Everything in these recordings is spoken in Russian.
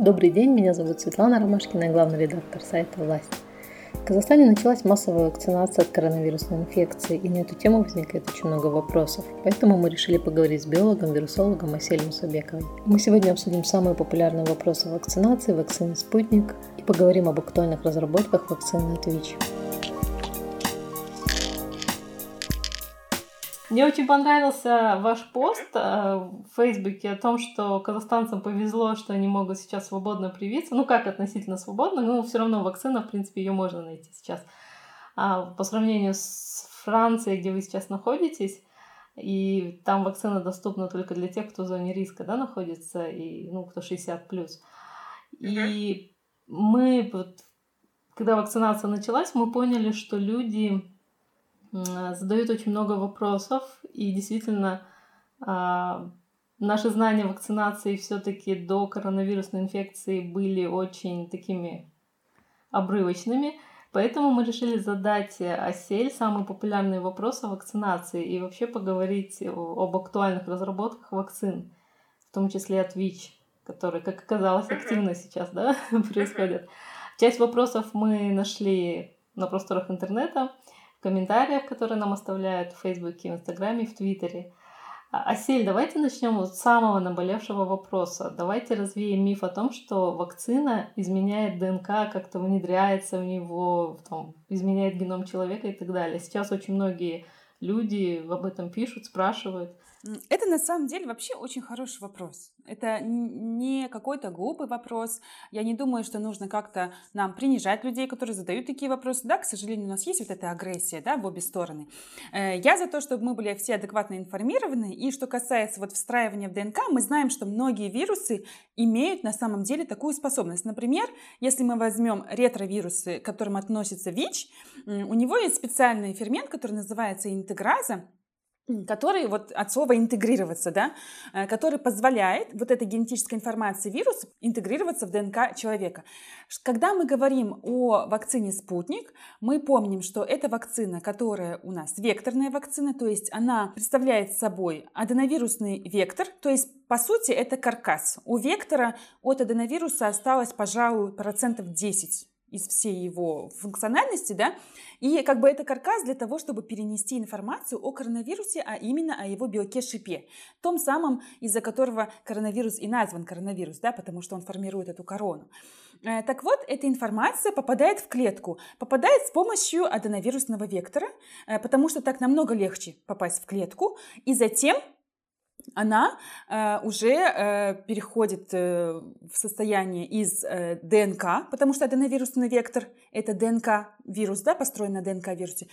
Добрый день, меня зовут Светлана Ромашкина, главный редактор сайта «Власть». В Казахстане началась массовая вакцинация от коронавирусной инфекции, и на эту тему возникает очень много вопросов. Поэтому мы решили поговорить с биологом, вирусологом Асель Мусабековой. Мы сегодня обсудим самые популярные вопросы вакцинации, вакцины «Спутник» и поговорим об актуальных разработках вакцины от ВИЧ. Мне очень понравился ваш пост э, в Фейсбуке о том, что казахстанцам повезло, что они могут сейчас свободно привиться. Ну, как относительно свободно, но все равно вакцина, в принципе, ее можно найти сейчас. А по сравнению с Францией, где вы сейчас находитесь, и там вакцина доступна только для тех, кто в зоне риска да, находится, и ну, кто 60 плюс. И мы, вот, когда вакцинация началась, мы поняли, что люди задают очень много вопросов, и действительно а, наши знания вакцинации все-таки до коронавирусной инфекции были очень такими обрывочными. Поэтому мы решили задать Осель самые популярные вопросы о вакцинации и вообще поговорить об актуальных разработках вакцин, в том числе от ВИЧ, которые, как оказалось, активно сейчас да, происходят. Часть вопросов мы нашли на просторах интернета, в комментариях, которые нам оставляют в Фейсбуке, в Инстаграме, в Твиттере. А, Асель, давайте начнем вот с самого наболевшего вопроса. Давайте развеем миф о том, что вакцина изменяет ДНК, как-то внедряется в него, там, изменяет геном человека и так далее. Сейчас очень многие люди об этом пишут, спрашивают. Это на самом деле вообще очень хороший вопрос. Это не какой-то глупый вопрос. Я не думаю, что нужно как-то нам принижать людей, которые задают такие вопросы. Да, к сожалению, у нас есть вот эта агрессия да, в обе стороны. Э, я за то, чтобы мы были все адекватно информированы. И что касается вот встраивания в ДНК, мы знаем, что многие вирусы имеют на самом деле такую способность. Например, если мы возьмем ретровирусы, к которым относится ВИЧ, у него есть специальный фермент, который называется интеграза который вот от слова интегрироваться, да, э, который позволяет вот этой генетической информации вируса интегрироваться в ДНК человека. Когда мы говорим о вакцине «Спутник», мы помним, что это вакцина, которая у нас векторная вакцина, то есть она представляет собой аденовирусный вектор, то есть по сути это каркас. У вектора от аденовируса осталось, пожалуй, процентов 10 из всей его функциональности, да, и как бы это каркас для того, чтобы перенести информацию о коронавирусе, а именно о его белке шипе, том самом, из-за которого коронавирус и назван коронавирус, да, потому что он формирует эту корону. Э, так вот, эта информация попадает в клетку, попадает с помощью аденовирусного вектора, э, потому что так намного легче попасть в клетку, и затем она э, уже э, переходит э, в состояние из э, ДНК, потому что аденовирусный вектор – это ДНК-вирус, да, построен на ДНК-вирусе,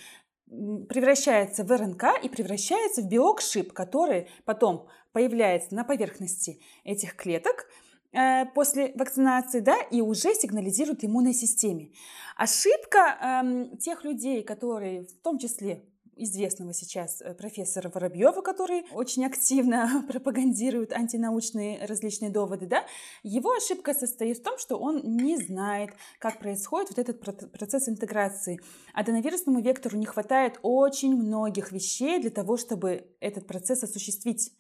превращается в РНК и превращается в белок шип, который потом появляется на поверхности этих клеток э, после вакцинации, да, и уже сигнализирует иммунной системе. Ошибка э, тех людей, которые в том числе известного сейчас э, профессора Воробьева, который очень активно пропагандирует антинаучные различные доводы, да, его ошибка состоит в том, что он не знает, как происходит вот этот процесс интеграции. Аденовирусному вектору не хватает очень многих вещей для того, чтобы этот процесс осуществить.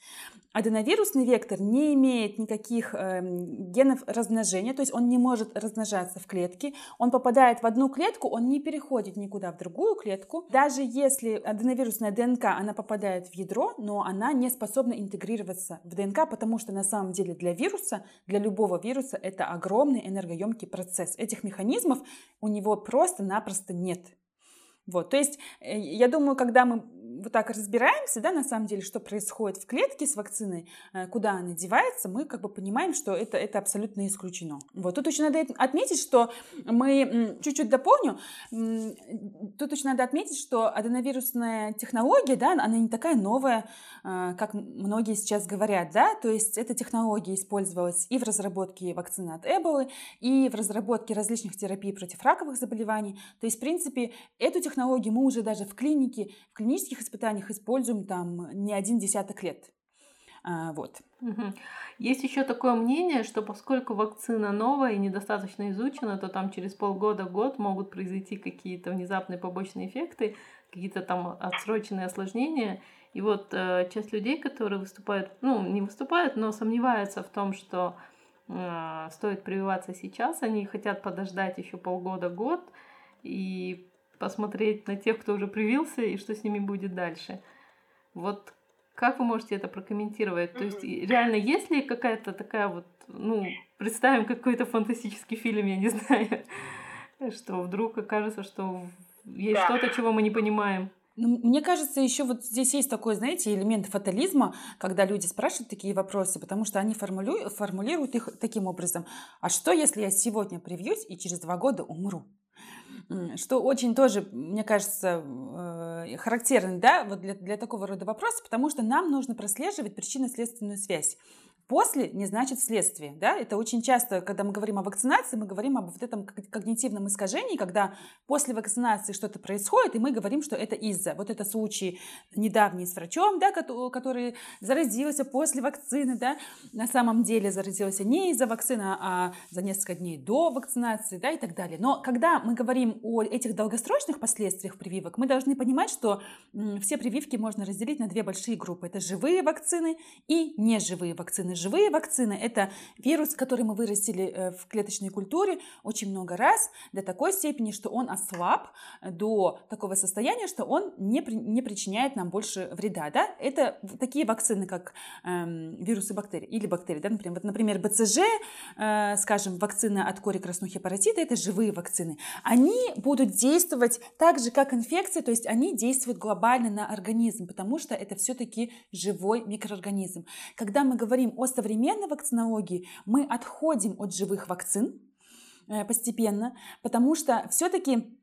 Аденовирусный вектор не имеет никаких э, генов размножения, то есть он не может размножаться в клетке. Он попадает в одну клетку, он не переходит никуда в другую клетку. Даже если аденовирусная ДНК, она попадает в ядро, но она не способна интегрироваться в ДНК, потому что на самом деле для вируса, для любого вируса это огромный энергоемкий процесс. Этих механизмов у него просто-напросто нет. Вот, то есть, э, я думаю, когда мы вот так разбираемся, да, на самом деле, что происходит в клетке с вакциной, э, куда она девается, мы как бы понимаем, что это, это абсолютно исключено. Вот. Тут очень надо отметить, что мы, чуть-чуть дополню, тут очень надо отметить, что аденовирусная технология, да, она не такая новая, э, как многие сейчас говорят, да, то есть эта технология использовалась и в разработке вакцины от Эболы, и в разработке различных терапий против раковых заболеваний. То есть, в принципе, эту технологию мы уже даже в клинике, в клинических испытаниях используем там не один десяток лет. А, вот. Есть еще такое мнение, что поскольку вакцина новая и недостаточно изучена, то там через полгода-год могут произойти какие-то внезапные побочные эффекты, какие-то там отсроченные осложнения. И вот э, часть людей, которые выступают, ну, не выступают, но сомневаются в том, что э, стоит прививаться сейчас, они хотят подождать еще полгода-год и посмотреть на тех, кто уже привился, и что с ними будет дальше. Вот как вы можете это прокомментировать? То есть реально есть ли какая-то такая вот, ну, представим какой-то фантастический фильм, я не знаю, что вдруг окажется, что есть да. что-то, чего мы не понимаем. Ну, мне кажется, еще вот здесь есть такой, знаете, элемент фатализма, когда люди спрашивают такие вопросы, потому что они формулю... формулируют их таким образом. А что, если я сегодня привьюсь и через два года умру? Что очень тоже, мне кажется, э, характерно да, вот для, для такого рода вопроса, потому что нам нужно прослеживать причинно-следственную связь. После не значит следствие. Да? Это очень часто, когда мы говорим о вакцинации, мы говорим об вот этом когнитивном искажении, когда после вакцинации что-то происходит, и мы говорим, что это из-за. Вот это случай недавний с врачом, да, который заразился после вакцины. Да? На самом деле заразился не из-за вакцины, а за несколько дней до вакцинации да, и так далее. Но когда мы говорим о этих долгосрочных последствиях прививок, мы должны понимать, что все прививки можно разделить на две большие группы. Это живые вакцины и неживые вакцины живые вакцины – это вирус, который мы вырастили э, в клеточной культуре очень много раз до такой степени, что он ослаб до такого состояния, что он не, при, не причиняет нам больше вреда. Да? Это такие вакцины, как эм, вирусы бактерий или бактерии. Да? Например, вот, например, БЦЖ, э, скажем, вакцина от кори краснухи паротита – это живые вакцины. Они будут действовать так же, как инфекции, то есть они действуют глобально на организм, потому что это все-таки живой микроорганизм. Когда мы говорим о современной вакцинологии мы отходим от живых вакцин э, постепенно, потому что все-таки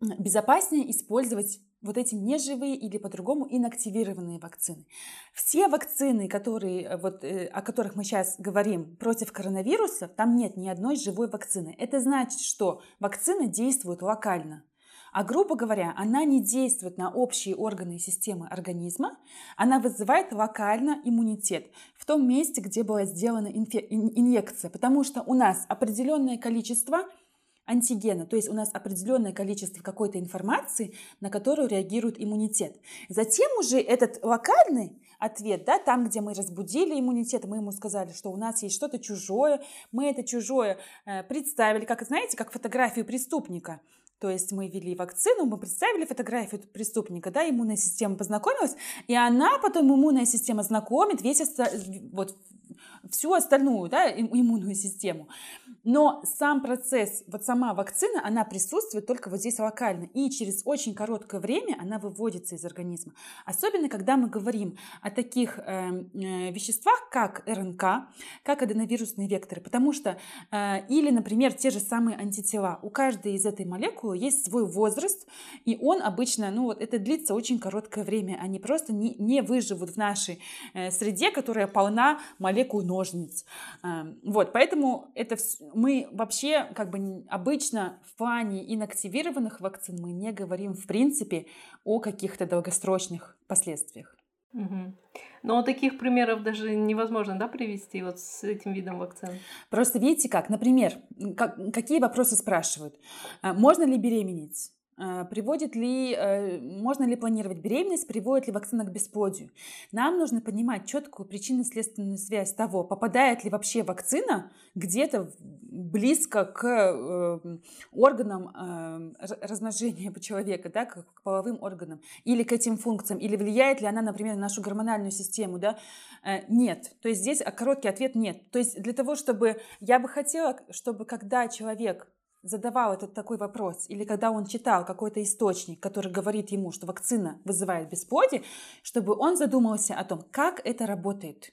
безопаснее использовать вот эти неживые или по-другому инактивированные вакцины. Все вакцины, которые, э, вот, э, о которых мы сейчас говорим против коронавируса, там нет ни одной живой вакцины. Это значит, что вакцина действует локально. А грубо говоря, она не действует на общие органы и системы организма, она вызывает локально иммунитет в том месте, где была сделана инъекция, потому что у нас определенное количество антигена, то есть у нас определенное количество какой-то информации, на которую реагирует иммунитет. Затем уже этот локальный ответ, да, там, где мы разбудили иммунитет, мы ему сказали, что у нас есть что-то чужое, мы это чужое э, представили, как, знаете, как фотографию преступника. То есть мы ввели вакцину, мы представили фотографию преступника, да, иммунная система познакомилась, и она потом, иммунная система знакомит весь, вот, всю остальную, да, иммунную систему. Но сам процесс, вот сама вакцина, она присутствует только вот здесь локально. И через очень короткое время она выводится из организма. Особенно, когда мы говорим о таких э, э, веществах, как РНК, как аденовирусные векторы. Потому что, э, или, например, те же самые антитела. У каждой из этой молекулы есть свой возраст, и он обычно, ну вот это длится очень короткое время. Они просто не, не выживут в нашей э, среде, которая полна молекул ножниц. Э, вот, поэтому это мы вообще как бы обычно в плане инактивированных вакцин мы не говорим в принципе о каких-то долгосрочных последствиях. Угу. Но таких примеров даже невозможно, да, привести вот с этим видом вакцин? Просто видите как, например, как, какие вопросы спрашивают? А, можно ли беременеть? А, приводит ли, э, можно ли планировать беременность, приводит ли вакцина к бесплодию. Нам нужно понимать четкую причинно-следственную связь того, попадает ли вообще вакцина где-то близко к э, органам э, размножения человека, да, к половым органам, или к этим функциям, или влияет ли она, например, на нашу гормональную систему, да, нет. То есть здесь короткий ответ нет. То есть для того, чтобы я бы хотела, чтобы когда человек задавал этот такой вопрос, или когда он читал какой-то источник, который говорит ему, что вакцина вызывает бесплодие, чтобы он задумался о том, как это работает.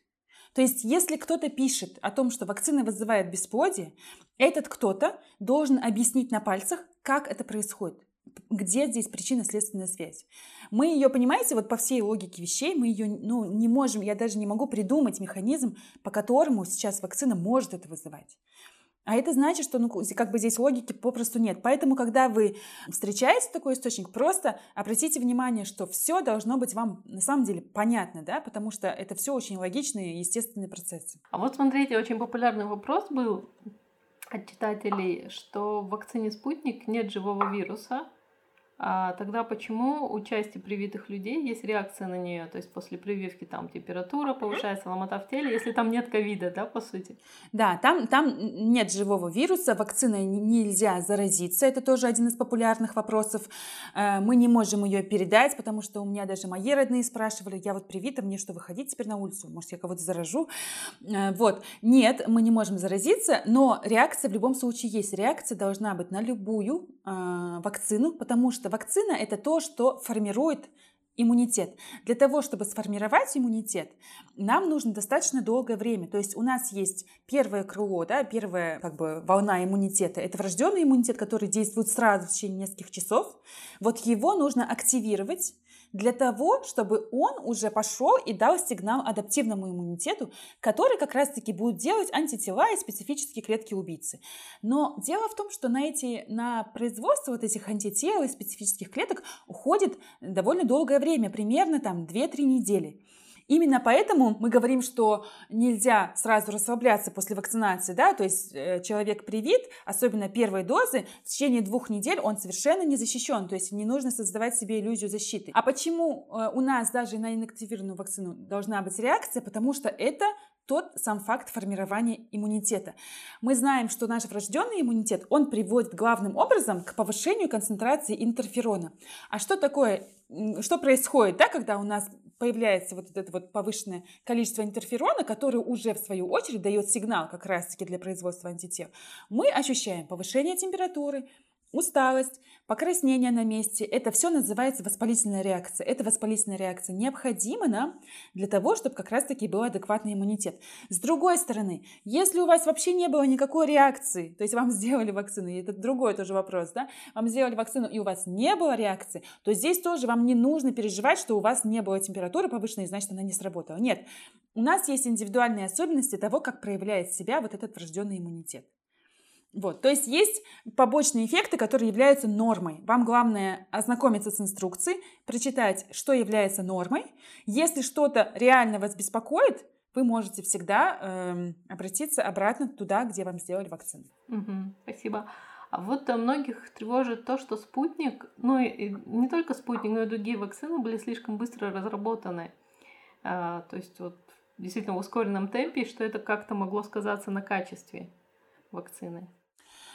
То есть, если кто-то пишет о том, что вакцина вызывает бесплодие, этот кто-то должен объяснить на пальцах, как это происходит. Где здесь причинно-следственная связь? Мы ее, понимаете, вот по всей логике вещей, мы ее ну, не можем, я даже не могу придумать механизм, по которому сейчас вакцина может это вызывать. А это значит, что ну, как бы здесь логики попросту нет. Поэтому, когда вы встречаете такой источник, просто обратите внимание, что все должно быть вам на самом деле понятно, да, потому что это все очень логичные и естественные процессы. А вот смотрите, очень популярный вопрос был от читателей, что в вакцине «Спутник» нет живого вируса, А тогда почему у части привитых людей есть реакция на нее? То есть после прививки там температура повышается, ломота в теле, если там нет ковида, да, по сути? Да, там, там нет живого вируса, вакциной нельзя заразиться, это тоже один из популярных вопросов. Э, мы не можем ее передать, потому что у меня даже мои родные спрашивали, я вот привита, мне что, выходить теперь на улицу? Может, я кого-то заражу? Э, вот, нет, мы не можем заразиться, но реакция в любом случае есть. Реакция должна быть на любую вакцину, потому что вакцина это то, что формирует иммунитет. Для того, чтобы сформировать иммунитет, нам нужно достаточно долгое время. То есть у нас есть первое крыло, да, первая как бы, волна иммунитета. Это врожденный иммунитет, который действует сразу в течение нескольких часов. Вот его нужно активировать для того, чтобы он уже пошел и дал сигнал адаптивному иммунитету, который как раз-таки будет делать антитела и специфические клетки убийцы. Но дело в том, что на, эти, на производство вот этих антител и специфических клеток уходит довольно долгое время, примерно там 2-3 недели. Именно поэтому мы говорим, что нельзя сразу расслабляться после вакцинации, да, то есть э, человек привит, особенно первой дозы, в течение двух недель он совершенно не защищен, то есть не нужно создавать себе иллюзию защиты. А почему э, у нас даже на инактивированную вакцину должна быть реакция? Потому что это тот сам факт формирования иммунитета. Мы знаем, что наш врожденный иммунитет, он приводит главным образом к повышению концентрации интерферона. А что такое, что происходит, да, когда у нас появляется вот это вот повышенное количество интерферона, который уже в свою очередь дает сигнал как раз-таки для производства антител, мы ощущаем повышение температуры, усталость, покраснение на месте. Это все называется воспалительная реакция. Эта воспалительная реакция необходима нам для того, чтобы как раз-таки был адекватный иммунитет. С другой стороны, если у вас вообще не было никакой реакции, то есть вам сделали вакцину, и это другой тоже вопрос, да, вам сделали вакцину, и у вас не было реакции, то здесь тоже вам не нужно переживать, что у вас не было температуры повышенной, значит, она не сработала. Нет, у нас есть индивидуальные особенности того, как проявляет себя вот этот врожденный иммунитет. Вот, то есть есть побочные эффекты, которые являются нормой. Вам главное ознакомиться с инструкцией, прочитать, что является нормой. Если что-то реально вас беспокоит, вы можете всегда э, обратиться обратно туда, где вам сделали вакцину. Угу, спасибо. А вот э, многих тревожит то, что спутник, ну и не только спутник, но и другие вакцины были слишком быстро разработаны. А, то есть вот действительно в ускоренном темпе, что это как-то могло сказаться на качестве вакцины.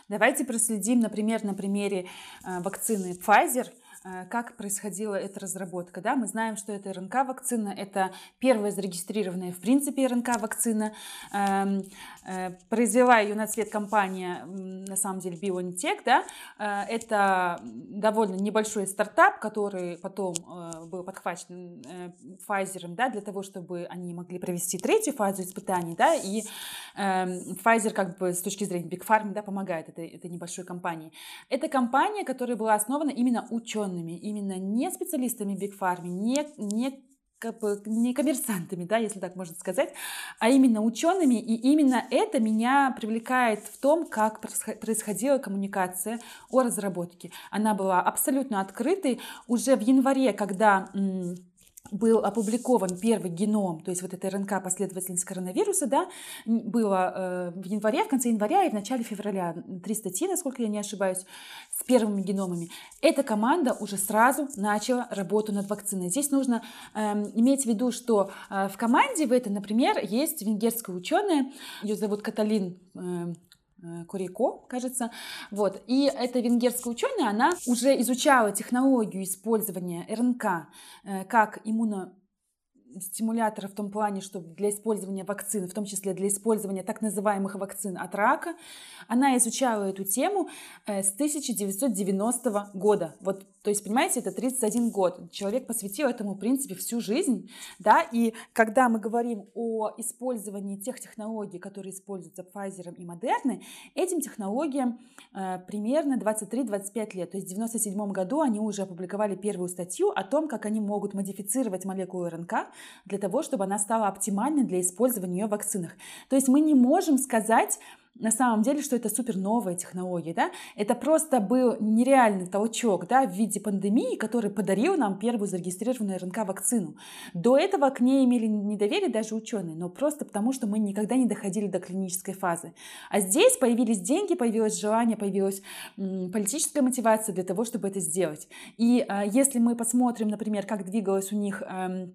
Давайте проследим, например, на примере э, вакцины Pfizer – как происходила эта разработка. Да? Мы знаем, что это РНК-вакцина, это первая зарегистрированная в принципе РНК-вакцина. Эм, э, произвела ее на цвет компания, на самом деле, BioNTech. Да? Э, это довольно небольшой стартап, который потом был подхвачен Pfizer да, для того, чтобы они могли провести третью фазу испытаний. Да? И эм, Pfizer как бы с точки зрения Big Pharma да, помогает этой, этой небольшой компании. Это компания, которая была основана именно учеными учеными, именно не специалистами Big Pharma, не, не не коммерсантами, да, если так можно сказать, а именно учеными. И именно это меня привлекает в том, как происходила коммуникация о разработке. Она была абсолютно открытой уже в январе, когда был опубликован первый геном, то есть вот эта РНК последовательность коронавируса, да, было э, в январе, в конце января и в начале февраля. Три статьи, насколько я не ошибаюсь, с первыми геномами. Эта команда уже сразу начала работу над вакциной. Здесь нужно э, иметь в виду, что э, в команде в этой, например, есть венгерская ученая, ее зовут Каталин э, Э, Курико, кажется. Вот. И эта венгерская ученая, она уже изучала технологию использования РНК э, как иммуно стимулятора в том плане, что для использования вакцин, в том числе для использования так называемых вакцин от рака. Она изучала эту тему э, с 1990 года. Вот, то есть, понимаете, это 31 год. Человек посвятил этому, в принципе, всю жизнь. Да? И когда мы говорим о использовании тех технологий, которые используются Pfizer и Moderna, этим технологиям э, примерно 23-25 лет. То есть в 1997 году они уже опубликовали первую статью о том, как они могут модифицировать молекулу РНК для того, чтобы она стала оптимальной для использования ее в вакцинах. То есть мы не можем сказать, на самом деле, что это супер новая технология, да, это просто был нереальный толчок, да, в виде пандемии, который подарил нам первую зарегистрированную РНК-вакцину. До этого к ней имели недоверие даже ученые, но просто потому, что мы никогда не доходили до клинической фазы. А здесь появились деньги, появилось желание, появилась политическая мотивация для того, чтобы это сделать. И а, если мы посмотрим, например, как двигалась у них эм,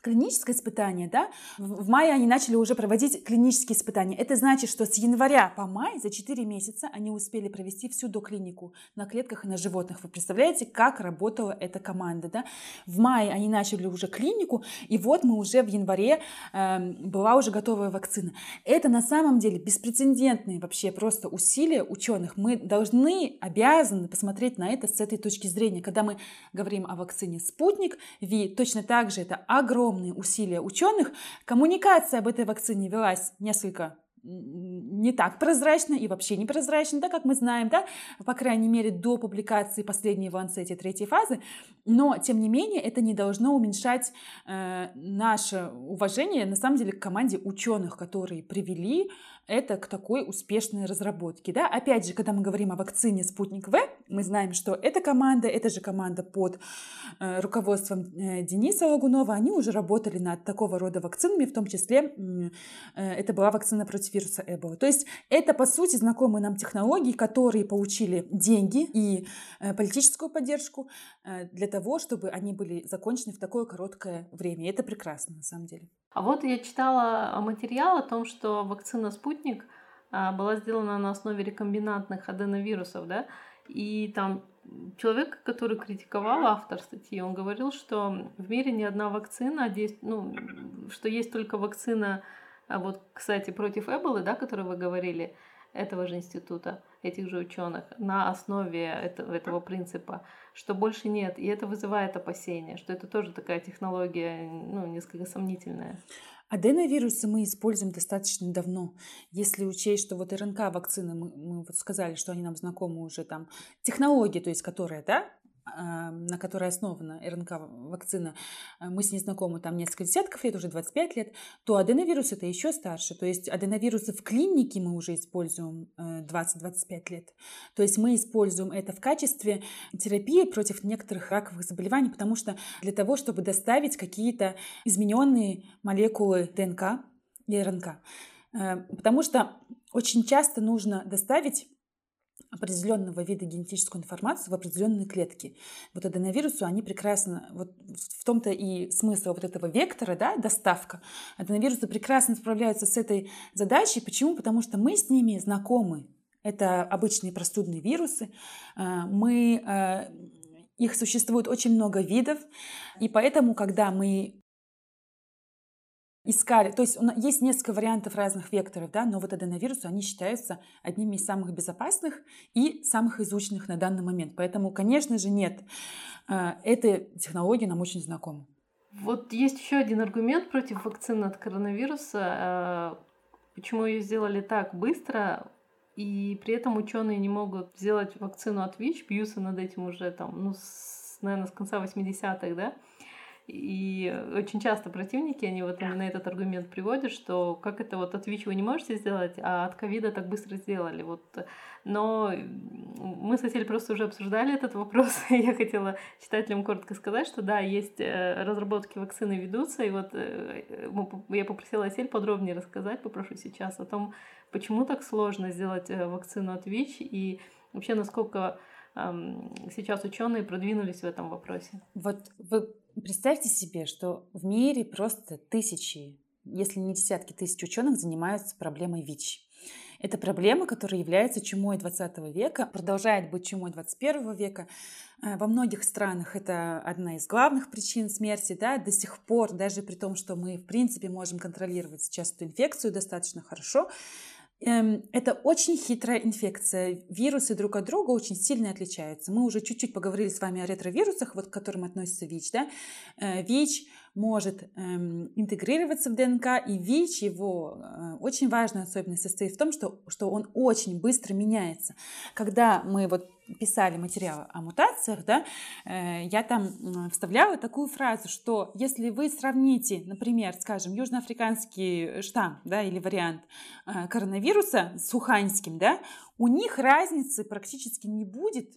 клиническое испытание, да, в мае они начали уже проводить клинические испытания. Это значит, что с января по май за 4 месяца они успели провести всю доклинику на клетках и на животных. Вы представляете, как работала эта команда, да? В мае они начали уже клинику, и вот мы уже в январе э, была уже готовая вакцина. Это на самом деле беспрецедентные вообще просто усилия ученых. Мы должны, обязаны посмотреть на это с этой точки зрения. Когда мы говорим о вакцине «Спутник», Ви, точно так же это огромное огромные усилия ученых. Коммуникация об этой вакцине велась несколько не так прозрачно и вообще не прозрачно, да, как мы знаем, да, по крайней мере, до публикации последней в Ланцете третьей фазы, но, тем не менее, это не должно уменьшать э, наше уважение, на самом деле, к команде ученых, которые привели это к такой успешной разработке. Да? Опять же, когда мы говорим о вакцине «Спутник В», мы знаем, что эта команда, эта же команда под э, руководством э, Дениса Лагунова, они уже работали над такого рода вакцинами, в том числе э, это была вакцина против вируса Эбола. То есть это, по сути, знакомые нам технологии, которые получили деньги и э, политическую поддержку для того, чтобы они были закончены в такое короткое время. И это прекрасно, на самом деле. А вот я читала материал о том, что вакцина «Спутник» а, была сделана на основе рекомбинантных аденовирусов, да, и там человек, который критиковал автор статьи, он говорил, что в мире ни одна вакцина, ну, что есть только вакцина, вот, кстати, против Эболы, да, которой вы говорили, этого же института, этих же ученых, на основе этого, этого принципа, что больше нет. И это вызывает опасения, что это тоже такая технология, ну, несколько сомнительная. Аденовирусы мы используем достаточно давно. Если учесть, что вот РНК-вакцины, мы, мы вот сказали, что они нам знакомы уже там, технологии, то есть которая, да, на которой основана РНК-вакцина, э, мы с ней знакомы там несколько десятков лет, уже 25 лет, то аденовирус это еще старше. То есть аденовирусы в клинике мы уже используем 20-25 э, лет. То есть мы используем это в качестве терапии против некоторых раковых заболеваний, потому что для того, чтобы доставить какие-то измененные молекулы ДНК и РНК. Э, потому что очень часто нужно доставить определенного вида генетическую информацию в определенные клетки. Вот аденовирусу они прекрасно, вот в том-то и смысл вот этого вектора, да, доставка. Аденовирусы прекрасно справляются с этой задачей. Почему? Потому что мы с ними знакомы. Это обычные простудные вирусы. А, мы а, их существует очень много видов, и поэтому, когда мы искали, то есть есть несколько вариантов разных векторов, да, но вот аденовирусы, они считаются одними из самых безопасных и самых изученных на данный момент. Поэтому, конечно же, нет. А, эта технология нам очень знакома. Вот есть еще один аргумент против вакцины от коронавируса. А, почему ее сделали так быстро, и при этом ученые не могут сделать вакцину от ВИЧ, бьются над этим уже там, ну, с, наверное, с конца 80-х, да? И очень часто противники, они вот именно этот аргумент приводят, что как это вот от ВИЧ вы не можете сделать, а от ковида так быстро сделали. Вот. Но мы с Асель просто уже обсуждали этот вопрос. Я хотела читателям коротко сказать, что да, есть э, разработки вакцины ведутся, и вот э, я попросила Асель подробнее рассказать, попрошу сейчас о том, почему так сложно сделать э, вакцину от ВИЧ и вообще насколько сейчас ученые продвинулись в этом вопросе. Вот вы Представьте себе, что в мире просто тысячи, если не десятки тысяч ученых занимаются проблемой ВИЧ. Это проблема, которая является чумой 20 века, продолжает быть чумой 21 века. Э, во многих странах это одна из главных причин смерти. Да? До сих пор, даже при том, что мы в принципе можем контролировать сейчас эту инфекцию достаточно хорошо, это очень хитрая инфекция. Вирусы друг от друга очень сильно отличаются. Мы уже чуть-чуть поговорили с вами о ретровирусах, вот к которым относится ВИЧ. Да? Э, ВИЧ может эм, интегрироваться в ДНК, и ВИЧ, его э, очень важная особенность состоит в том, что, что он очень быстро меняется. Когда мы вот писали материалы о мутациях, да, э, я там вставляла такую фразу, что если вы сравните, например, скажем, южноафриканский штамм да, или вариант э, коронавируса с уханьским, да, у них разницы практически не будет,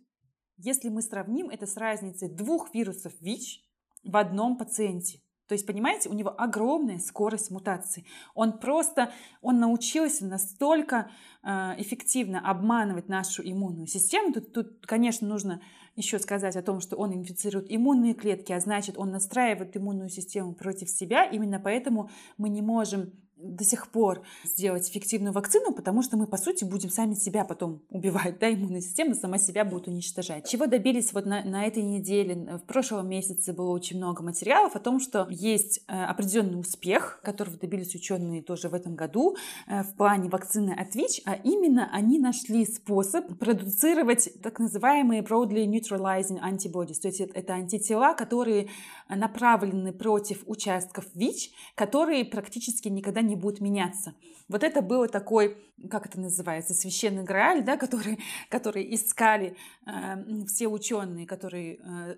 если мы сравним это с разницей двух вирусов ВИЧ в одном пациенте. То есть, понимаете, у него огромная скорость мутации. Он просто, он научился настолько э, эффективно обманывать нашу иммунную систему. Тут, тут, конечно, нужно еще сказать о том, что он инфицирует иммунные клетки, а значит, он настраивает иммунную систему против себя. Именно поэтому мы не можем до сих пор сделать эффективную вакцину, потому что мы, по сути, будем сами себя потом убивать, да, иммунная система сама себя будет уничтожать. Чего добились вот на, на этой неделе? В прошлом месяце было очень много материалов о том, что есть э, определенный успех, которого добились ученые тоже в этом году э, в плане вакцины от ВИЧ, а именно они нашли способ продуцировать так называемые broadly neutralizing antibodies, то есть это антитела, которые направлены против участков ВИЧ, которые практически никогда не не будет меняться. Вот это было такой, как это называется, священный грааль, да, который, который искали э, все ученые, которые э,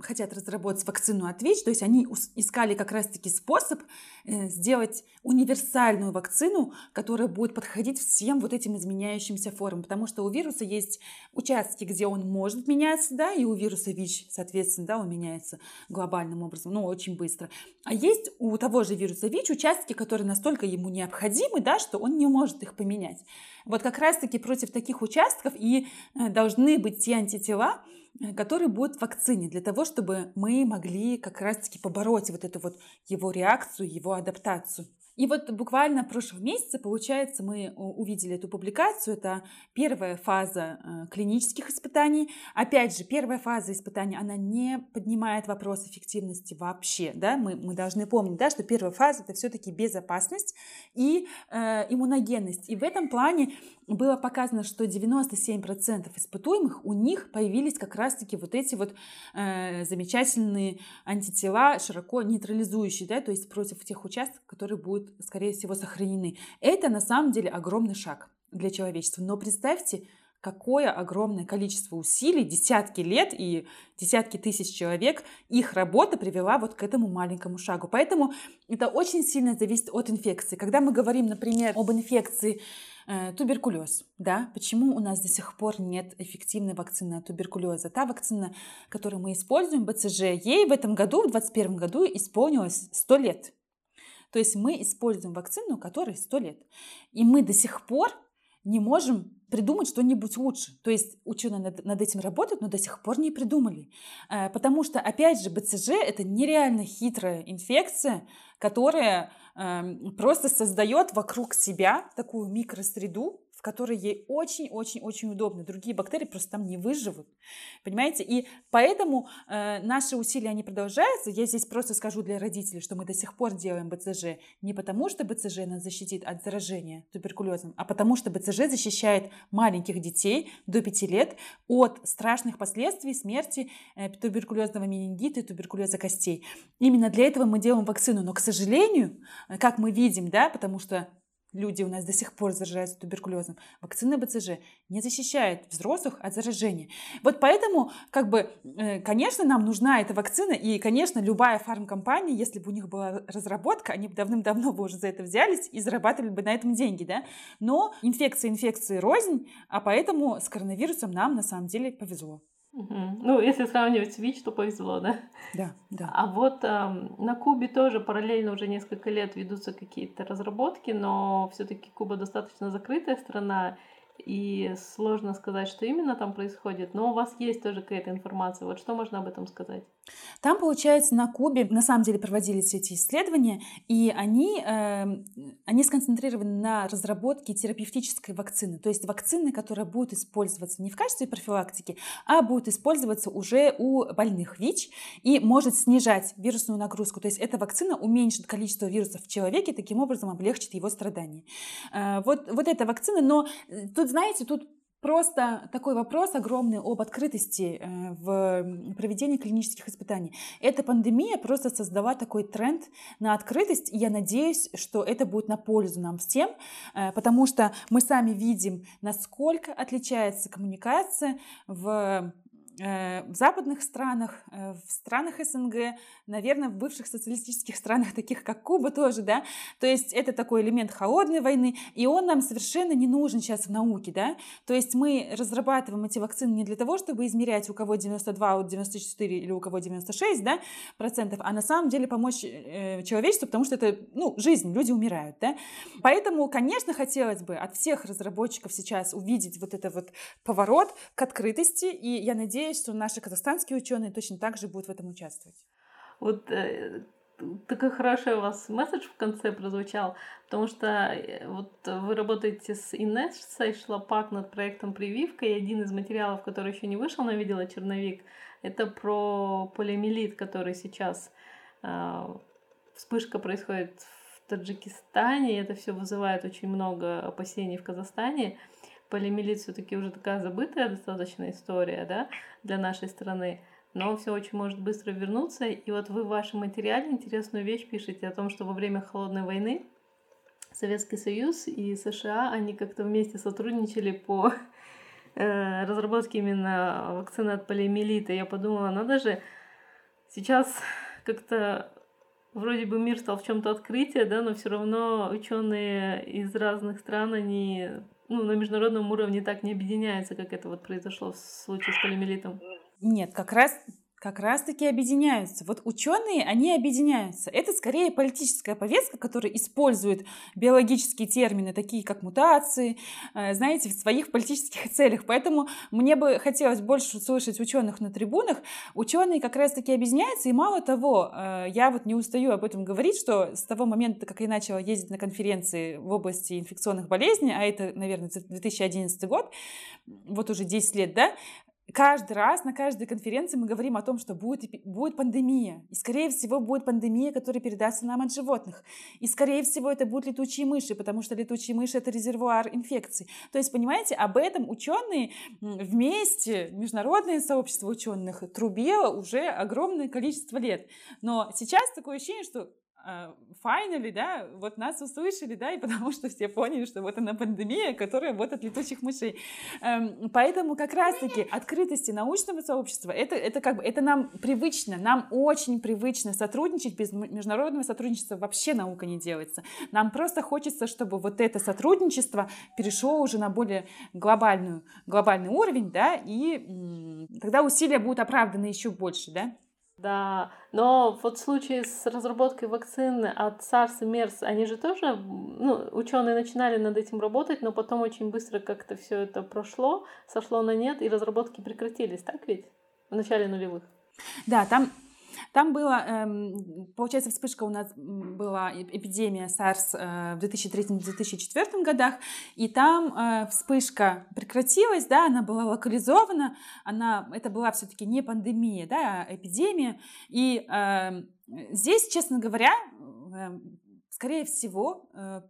хотят разработать вакцину от ВИЧ, то есть они искали как раз-таки способ э, сделать универсальную вакцину, которая будет подходить всем вот этим изменяющимся формам, потому что у вируса есть участки, где он может меняться, да, и у вируса ВИЧ, соответственно, да, он меняется глобальным образом, ну, очень быстро. А есть у того же вируса ВИЧ участки, которые настолько ему необходимы, да, что он не может их поменять. Вот как раз-таки против таких участков и э, должны быть те антитела, э, которые будут в вакцине, для того, чтобы мы могли как раз-таки побороть вот эту вот его реакцию, его адаптацию. И вот буквально в прошлом месяце, получается, мы увидели эту публикацию. Это первая фаза э, клинических испытаний. Опять же, первая фаза испытаний, она не поднимает вопрос эффективности вообще. Да? Мы, мы должны помнить, да, что первая фаза это все-таки безопасность и э, иммуногенность. И в этом плане было показано, что 97% испытуемых у них появились как раз-таки вот эти вот э, замечательные антитела, широко нейтрализующие, да, то есть против тех участков, которые будут, скорее всего, сохранены. Это на самом деле огромный шаг для человечества. Но представьте, какое огромное количество усилий, десятки лет и десятки тысяч человек, их работа привела вот к этому маленькому шагу. Поэтому это очень сильно зависит от инфекции. Когда мы говорим, например, об инфекции туберкулез, да, почему у нас до сих пор нет эффективной вакцины от туберкулеза? Та вакцина, которую мы используем, БЦЖ, ей в этом году, в 2021 году исполнилось 100 лет. То есть мы используем вакцину, которой 100 лет. И мы до сих пор не можем придумать что-нибудь лучше. То есть ученые над, над этим работают, но до сих пор не придумали. Э, потому что, опять же, БЦЖ – это нереально хитрая инфекция, которая Эм, просто создает вокруг себя такую микросреду, в которой ей очень-очень-очень удобно. Другие бактерии просто там не выживут. Понимаете? И поэтому э, наши усилия, они продолжаются. Я здесь просто скажу для родителей, что мы до сих пор делаем БЦЖ не потому, что БЦЖ нас защитит от заражения туберкулезом, а потому что БЦЖ защищает маленьких детей до 5 лет от страшных последствий смерти э, туберкулезного менингита и туберкулеза костей. Именно для этого мы делаем вакцину. Но, к сожалению, Э, как мы видим, да, потому что люди у нас до сих пор заражаются туберкулезом. Вакцина БЦЖ не защищает взрослых от заражения. Вот поэтому, как бы, э, конечно, нам нужна эта вакцина, и, конечно, любая фармкомпания, если бы у них была разработка, они бы давным-давно бы уже за это взялись и зарабатывали бы на этом деньги, да. Но инфекция инфекции рознь, а поэтому с коронавирусом нам на самом деле повезло. Угу. Ну, если сравнивать с ВИЧ, то повезло, да? Да, да. А вот э, на Кубе тоже параллельно уже несколько лет ведутся какие-то разработки, но все-таки Куба достаточно закрытая страна, и сложно сказать, что именно там происходит, но у вас есть тоже какая-то информация. Вот что можно об этом сказать? Там, получается, на Кубе на самом деле проводились эти исследования, и они, э, они сконцентрированы на разработке терапевтической вакцины, то есть вакцины, которая будет использоваться не в качестве профилактики, а будет использоваться уже у больных ВИЧ и может снижать вирусную нагрузку. То есть эта вакцина уменьшит количество вирусов в человеке, таким образом облегчит его страдания. Э, вот, вот эта вакцина, но тут, знаете, тут просто такой вопрос огромный об открытости э, в проведении клинических испытаний. Эта пандемия просто создала такой тренд на открытость, и я надеюсь, что это будет на пользу нам всем, э, потому что мы сами видим, насколько отличается коммуникация в в западных странах, э, в странах СНГ, наверное, в бывших социалистических странах, таких как Куба тоже, да, то есть это такой элемент холодной войны, и он нам совершенно не нужен сейчас в науке, да, то есть мы разрабатываем эти вакцины не для того, чтобы измерять, у кого 92, у 94 или у кого 96, да, процентов, а на самом деле помочь э, человечеству, потому что это, ну, жизнь, люди умирают, да, поэтому, конечно, хотелось бы от всех разработчиков сейчас увидеть вот это вот поворот к открытости, и я надеюсь, надеюсь, что наши казахстанские ученые точно так же будут в этом участвовать. Вот э, такой хороший у вас месседж в конце прозвучал, потому что э, вот вы работаете с Инессой Шлапак над проектом «Прививка», и один из материалов, который еще не вышел, но видела черновик, это про полиомиелит, который сейчас э, вспышка происходит в Таджикистане, и это все вызывает очень много опасений в Казахстане полимелит все-таки уже такая забытая достаточно история, да, для нашей страны. Но все очень может быстро вернуться. И вот вы в вашем материале интересную вещь пишете о том, что во время холодной войны Советский Союз и США, они как-то вместе сотрудничали по э, разработке именно вакцины от полиомиелита. Я подумала, надо же сейчас как-то вроде бы мир стал в чем-то открытие, да, но все равно ученые из разных стран, они ну, на международном уровне так не объединяются, как это вот произошло в случае с полимелитом? Нет, как раз как раз-таки объединяются. Вот ученые, они объединяются. Это скорее политическая повестка, которая использует биологические термины, такие как мутации, э, знаете, в своих политических целях. Поэтому мне бы хотелось больше слышать ученых на трибунах. Ученые как раз-таки объединяются, и мало того, э, я вот не устаю об этом говорить, что с того момента, как я начала ездить на конференции в области инфекционных болезней, а это, наверное, 2011 год, вот уже 10 лет, да, каждый раз на каждой конференции мы говорим о том, что будет, будет пандемия. И, скорее всего, будет пандемия, которая передастся нам от животных. И, скорее всего, это будут летучие мыши, потому что летучие мыши — это резервуар инфекций. То есть, понимаете, об этом ученые вместе, международное сообщество ученых трубило уже огромное количество лет. Но сейчас такое ощущение, что finally, да, вот нас услышали, да, и потому что все поняли, что вот она пандемия, которая вот от летучих мышей. Эм, поэтому как раз-таки открытости научного сообщества, это, это как бы, это нам привычно, нам очень привычно сотрудничать, без международного сотрудничества вообще наука не делается. Нам просто хочется, чтобы вот это сотрудничество перешло уже на более глобальную, глобальный уровень, да, и тогда усилия будут оправданы еще больше, да. Да, но вот в случае с разработкой вакцины от SARS и MERS, они же тоже, ну, ученые начинали над этим работать, но потом очень быстро как-то все это прошло, сошло на нет, и разработки прекратились, так ведь? В начале нулевых. Да, там там была, эм, получается, вспышка у нас была эпидемия SARS э, в 2003-2004 годах, и там э, вспышка прекратилась, да, она была локализована, она, это была все-таки не пандемия, да, а эпидемия, и эм, здесь, честно говоря, эм, скорее всего, э,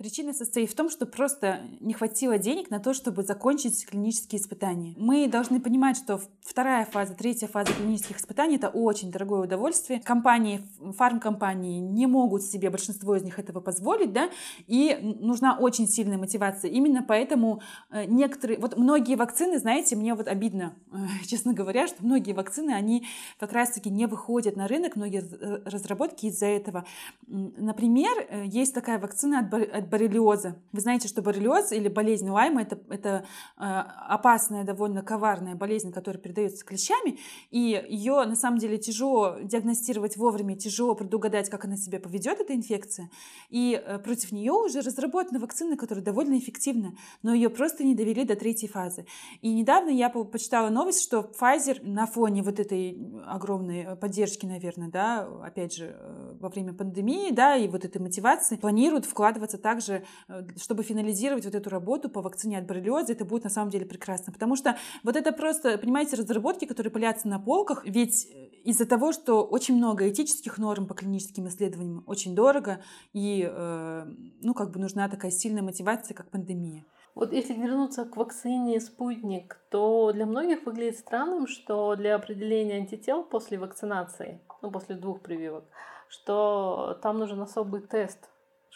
Причина состоит в том, что просто не хватило денег на то, чтобы закончить клинические испытания. Мы должны понимать, что вторая фаза, третья фаза клинических испытаний — это очень дорогое удовольствие. Компании, фармкомпании не могут себе, большинство из них этого позволить, да, и нужна очень сильная мотивация. Именно поэтому э, некоторые, вот многие вакцины, знаете, мне вот обидно, э, честно говоря, что многие вакцины, они как раз-таки не выходят на рынок, многие э, разработки из-за этого. Например, есть такая вакцина от боррелиоза. Вы знаете, что боррелиоз или болезнь Лайма это, это э, опасная, довольно коварная болезнь, которая передается клещами, и ее на самом деле тяжело диагностировать вовремя, тяжело предугадать, как она себя поведет, эта инфекция. И э, против нее уже разработана вакцина, которая довольно эффективна, но ее просто не довели до третьей фазы. И недавно я почитала новость, что Pfizer на фоне вот этой огромной поддержки, наверное, да, опять же, э, во время пандемии, да, и вот этой мотивации, планирует вкладываться так также, э, чтобы финализировать вот эту работу по вакцине от боррелиоза, это будет на самом деле прекрасно. Потому что вот это просто, понимаете, разработки, которые пылятся на полках, ведь э, из-за того, что очень много этических норм по клиническим исследованиям, очень дорого, и, э, ну, как бы нужна такая сильная мотивация, как пандемия. Вот если вернуться к вакцине «Спутник», то для многих выглядит странным, что для определения антител после вакцинации, ну, после двух прививок, что там нужен особый тест,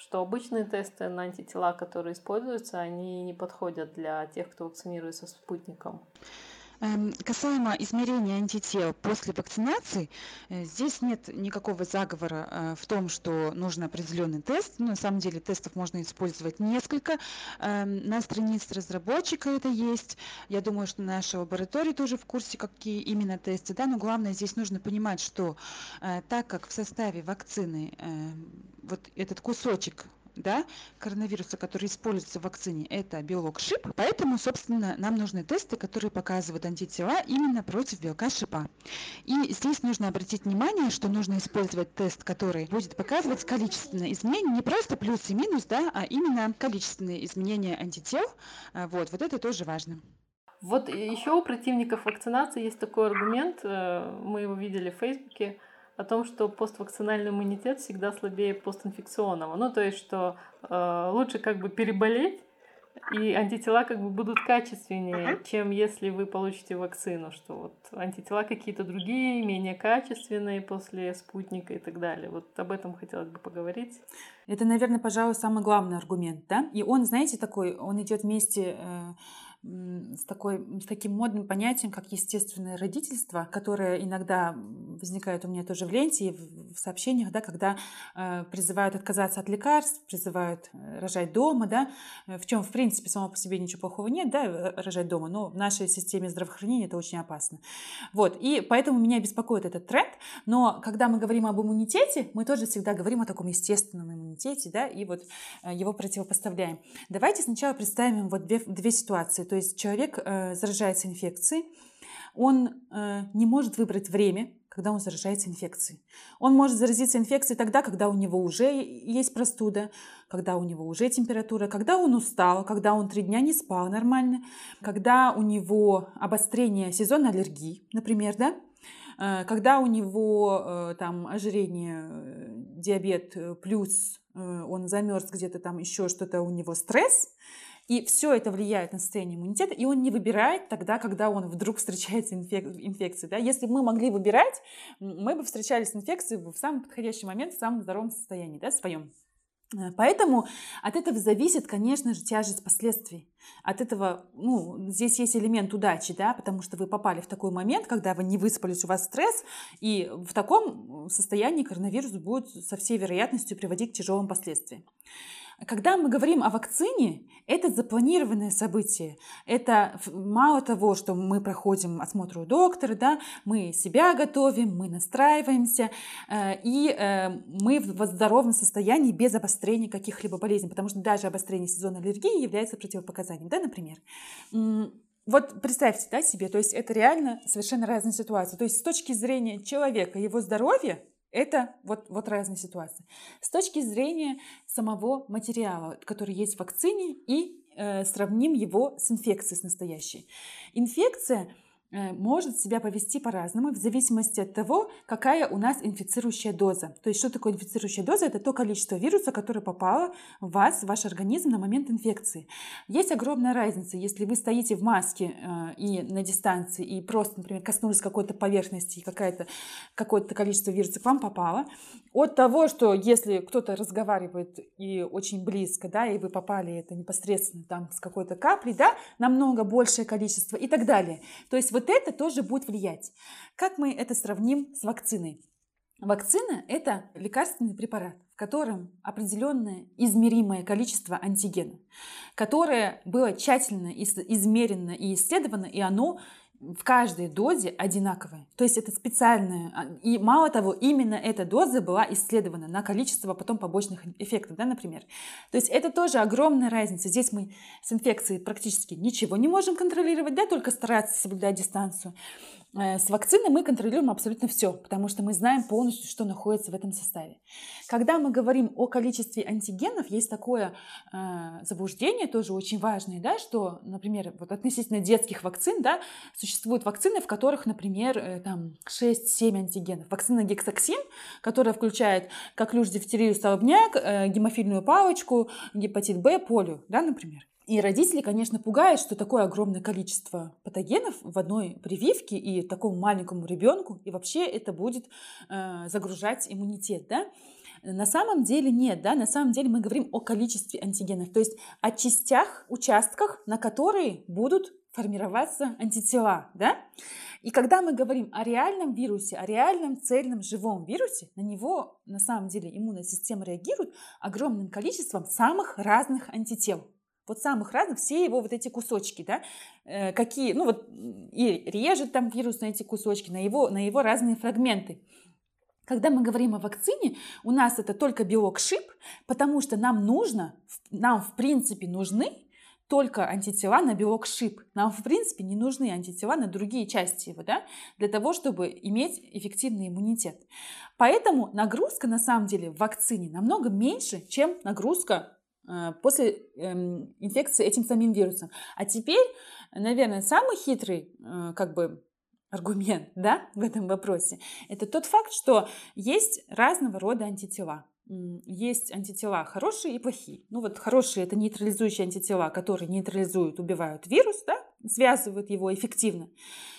что обычные тесты на антитела, которые используются, они не подходят для тех, кто вакцинируется спутником. Эм, касаемо измерения антител после вакцинации, э, здесь нет никакого заговора э, в том, что нужен определенный тест. Ну, на самом деле тестов можно использовать несколько. Эм, на странице разработчика это есть. Я думаю, что наша лаборатория тоже в курсе, какие именно тесты. Да? Но главное здесь нужно понимать, что э, так как в составе вакцины вот этот кусочек да, коронавируса, который используется в вакцине, это белок шип. Поэтому, собственно, нам нужны тесты, которые показывают антитела именно против белка шипа. И здесь нужно обратить внимание, что нужно использовать тест, который будет показывать количественные изменения, не просто плюс и минус, да, а именно количественные изменения антител. А, вот, вот это тоже важно. Вот еще у противников вакцинации есть такой аргумент, э, мы его видели в Фейсбуке, о том, что поствакцинальный иммунитет всегда слабее постинфекционного. Ну, то есть, что э, лучше как бы переболеть, и антитела как бы будут качественнее, чем если вы получите вакцину, что вот антитела какие-то другие, менее качественные после спутника и так далее. Вот об этом хотелось бы поговорить. Это, наверное, пожалуй, самый главный аргумент, да? И он, знаете, такой, он идет вместе э, с, такой, с таким модным понятием, как естественное родительство, которое иногда возникает у меня тоже в ленте и в сообщениях, да, когда э, призывают отказаться от лекарств, призывают э, рожать дома, да, э, в чем, в принципе, само по себе ничего плохого нет, да, э, рожать дома, но в нашей системе здравоохранения это очень опасно. Вот, и поэтому меня беспокоит этот тренд, но когда мы говорим об иммунитете, мы тоже всегда говорим о таком естественном иммунитете, да, и вот его противопоставляем. Давайте сначала представим вот две, две ситуации. То есть человек э, заражается инфекцией, он э, не может выбрать время, когда он заражается инфекцией. Он может заразиться инфекцией тогда, когда у него уже есть простуда, когда у него уже температура, когда он устал, когда он три дня не спал нормально, когда у него обострение сезонной аллергии, например, да, э, когда у него э, там ожирение, э, диабет плюс он замерз где-то там еще что-то у него стресс, и все это влияет на состояние иммунитета, и он не выбирает тогда, когда он вдруг встречается инфек... инфекцией. Да? Если бы мы могли выбирать, мы бы встречались с инфекцией в самый подходящий момент, в самом здоровом состоянии, да, своем. Э, поэтому от этого зависит, конечно же, тяжесть последствий. От этого, ну, здесь есть элемент удачи, да, потому что вы попали в такой момент, когда вы не выспались, у вас стресс, и в таком состоянии коронавирус будет со всей вероятностью приводить к тяжелым последствиям. Когда мы говорим о вакцине, это запланированное событие. Это мало того, что мы проходим осмотр у доктора, да, мы себя готовим, мы настраиваемся, э, и э, мы в здоровом состоянии без обострения каких-либо болезней, потому что даже обострение сезонной аллергии является противопоказанием, да, например. Вот представьте да, себе, то есть это реально совершенно разная ситуация. То есть с точки зрения человека, его здоровья, это вот, вот разные ситуации. С точки зрения самого материала, который есть в вакцине, и э, сравним его с инфекцией, с настоящей. Инфекция может себя повести по-разному в зависимости от того, какая у нас инфицирующая доза. То есть что такое инфицирующая доза? Это то количество вируса, которое попало в вас, в ваш организм на момент инфекции. Есть огромная разница, если вы стоите в маске э, и на дистанции, и просто, например, коснулись какой-то поверхности, и какое-то какое количество вируса к вам попало, от того, что если кто-то разговаривает и очень близко, да, и вы попали это непосредственно там с какой-то каплей, да, намного большее количество и так далее. То есть вот это тоже будет влиять. Как мы это сравним с вакциной? Вакцина – это лекарственный препарат, в котором определенное измеримое количество антигена, которое было тщательно измерено и исследовано, и оно в каждой дозе одинаковые. То есть это специальная. А, и мало того, именно эта доза была исследована на количество потом побочных эффектов, да, например. То есть это тоже огромная разница. Здесь мы с инфекцией практически ничего не можем контролировать, да, только стараться соблюдать дистанцию. Э, с вакциной мы контролируем абсолютно все, потому что мы знаем полностью, что находится в этом составе. Когда мы говорим о количестве антигенов, есть такое э, заблуждение, тоже очень важное, да, что, например, вот относительно детских вакцин, да, существуют вакцины, в которых, например, э, там 6-7 антигенов. Вакцина гексоксин, которая включает коклюш, дифтерию, столбняк, э, гемофильную палочку, гепатит Б, полио, да, например. И родители, конечно, пугают, что такое огромное количество патогенов в одной прививке и такому маленькому ребенку, и вообще это будет э, загружать иммунитет, да? На самом деле нет, да, на самом деле мы говорим о количестве антигенов, то есть о частях, участках, на которые будут формироваться антитела, да? И когда мы говорим о реальном вирусе, о реальном цельном живом вирусе, на него на самом деле иммунная система реагирует огромным количеством самых разных антител. Вот самых разных, все его вот эти кусочки, да, э, какие, ну вот и режет там вирус на эти кусочки, на его, на его разные фрагменты. Когда мы говорим о вакцине, у нас это только белок ШИП, потому что нам нужно, нам в принципе нужны только антитела на белок ШИП. Нам, в принципе, не нужны антитела на другие части его, да, для того, чтобы иметь эффективный иммунитет. Поэтому нагрузка, на самом деле, в вакцине намного меньше, чем нагрузка после э, инфекции этим самим вирусом. А теперь, наверное, самый хитрый, э, как бы, аргумент да, в этом вопросе, это тот факт, что есть разного рода антитела. Есть антитела хорошие и плохие. Ну вот хорошие это нейтрализующие антитела, которые нейтрализуют, убивают вирус, да, связывают его эффективно.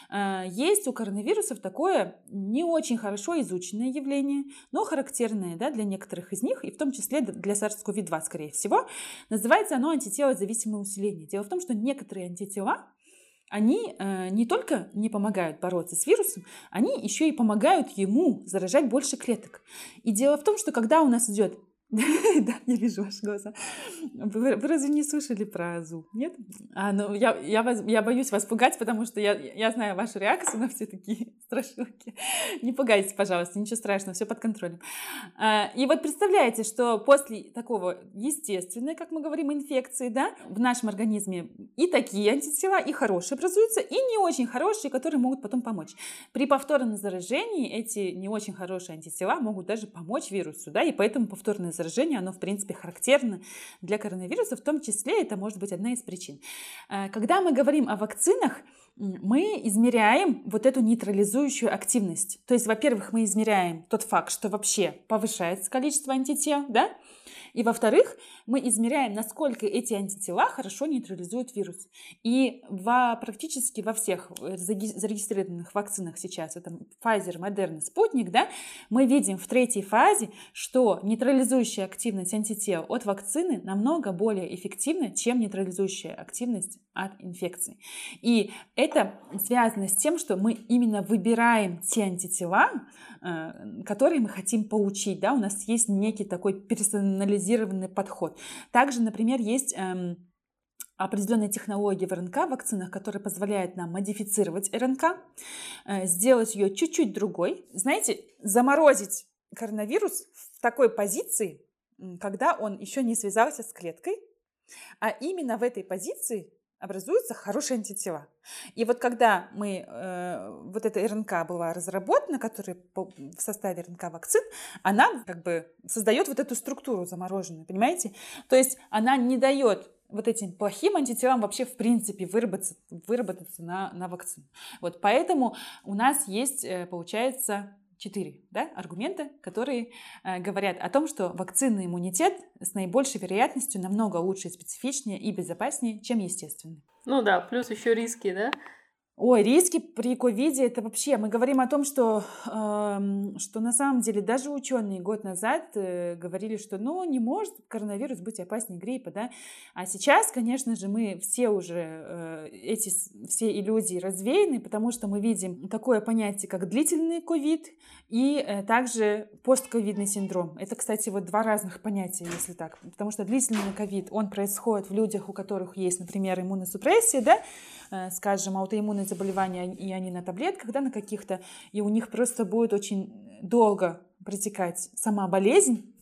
А, есть у коронавирусов такое не очень хорошо изученное явление, но характерное да, для некоторых из них, и в том числе для SARS-CoV-2, скорее всего. Называется оно антителозависимое усиление. Дело в том, что некоторые антитела они э, не только не помогают бороться с вирусом, они еще и помогают ему заражать больше клеток. И дело в том, что когда у нас идет да, я вижу ваши глаза. Вы, разве не слышали про АЗУ? Нет? А, ну, я, я, вас, я боюсь вас пугать, потому что я, я знаю вашу реакцию на все такие страшилки. Не пугайтесь, пожалуйста, ничего страшного, все под контролем. А, и вот представляете, что после такого естественной, как мы говорим, инфекции, да, в нашем организме и такие антитела, и хорошие образуются, и не очень хорошие, которые могут потом помочь. При повторном заражении эти не очень хорошие антитела могут даже помочь вирусу, да, и поэтому повторное заражение, оно, в принципе, характерно для коронавируса, в том числе это может быть одна из причин. Э, когда мы говорим о вакцинах, мы измеряем вот эту нейтрализующую активность. То есть, во-первых, мы измеряем тот факт, что вообще повышается количество антител, да, и во-вторых, мы измеряем, насколько эти антитела хорошо нейтрализуют вирус. И во, практически во всех зарегистрированных вакцинах сейчас, это Pfizer, Moderna, Sputnik, да, мы видим в третьей фазе, что нейтрализующая активность антител от вакцины намного более эффективна, чем нейтрализующая активность от инфекции. И это связано с тем, что мы именно выбираем те антитела, э, которые мы хотим получить. Да? У нас есть некий такой персонализированный подход. Также, например, есть эм, определенные технологии в РНК вакцинах, которые позволяют нам модифицировать РНК, э, сделать ее чуть-чуть другой. Знаете, заморозить коронавирус в такой позиции, когда он еще не связался с клеткой, а именно в этой позиции образуются хорошие антитела. И вот когда мы, э, вот эта РНК была разработана, которая по, в составе РНК вакцин, она как бы создает вот эту структуру замороженную, понимаете? То есть она не дает вот этим плохим антителам вообще в принципе выработаться, выработаться на, на вакцину. Вот поэтому у нас есть, э, получается, четыре да, аргумента, которые э, говорят о том, что вакцинный иммунитет с наибольшей вероятностью намного лучше, специфичнее и безопаснее, чем естественный. Ну да, плюс еще риски, да? Ой, риски при ковиде это вообще. Мы говорим о том, что, э, что на самом деле даже ученые год назад э, говорили, что ну не может коронавирус быть опаснее гриппа, да. А сейчас, конечно же, мы все уже э, эти все иллюзии развеяны, потому что мы видим такое понятие, как длительный ковид и э, также постковидный синдром. Это, кстати, вот два разных понятия, если так. Потому что длительный ковид, он происходит в людях, у которых есть, например, иммуносупрессия, да, Э, скажем, аутоиммунные заболевания, и они на таблетках, да, на каких-то, и у них просто будет очень долго протекать сама болезнь,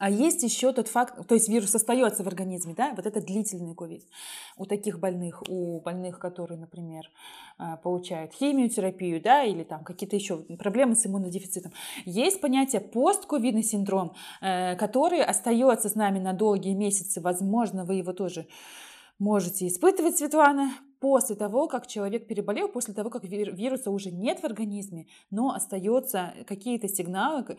а есть еще тот факт, то есть вирус остается в организме, да, вот это длительный ковид. У таких больных, у больных, которые, например, э, получают химиотерапию, да, или там какие-то еще проблемы с иммунодефицитом, есть понятие постковидный синдром, э, который остается с нами на долгие месяцы. Возможно, вы его тоже можете испытывать, Светлана, после того, как человек переболел, после того, как вируса уже нет в организме, но остается какие-то сигналы,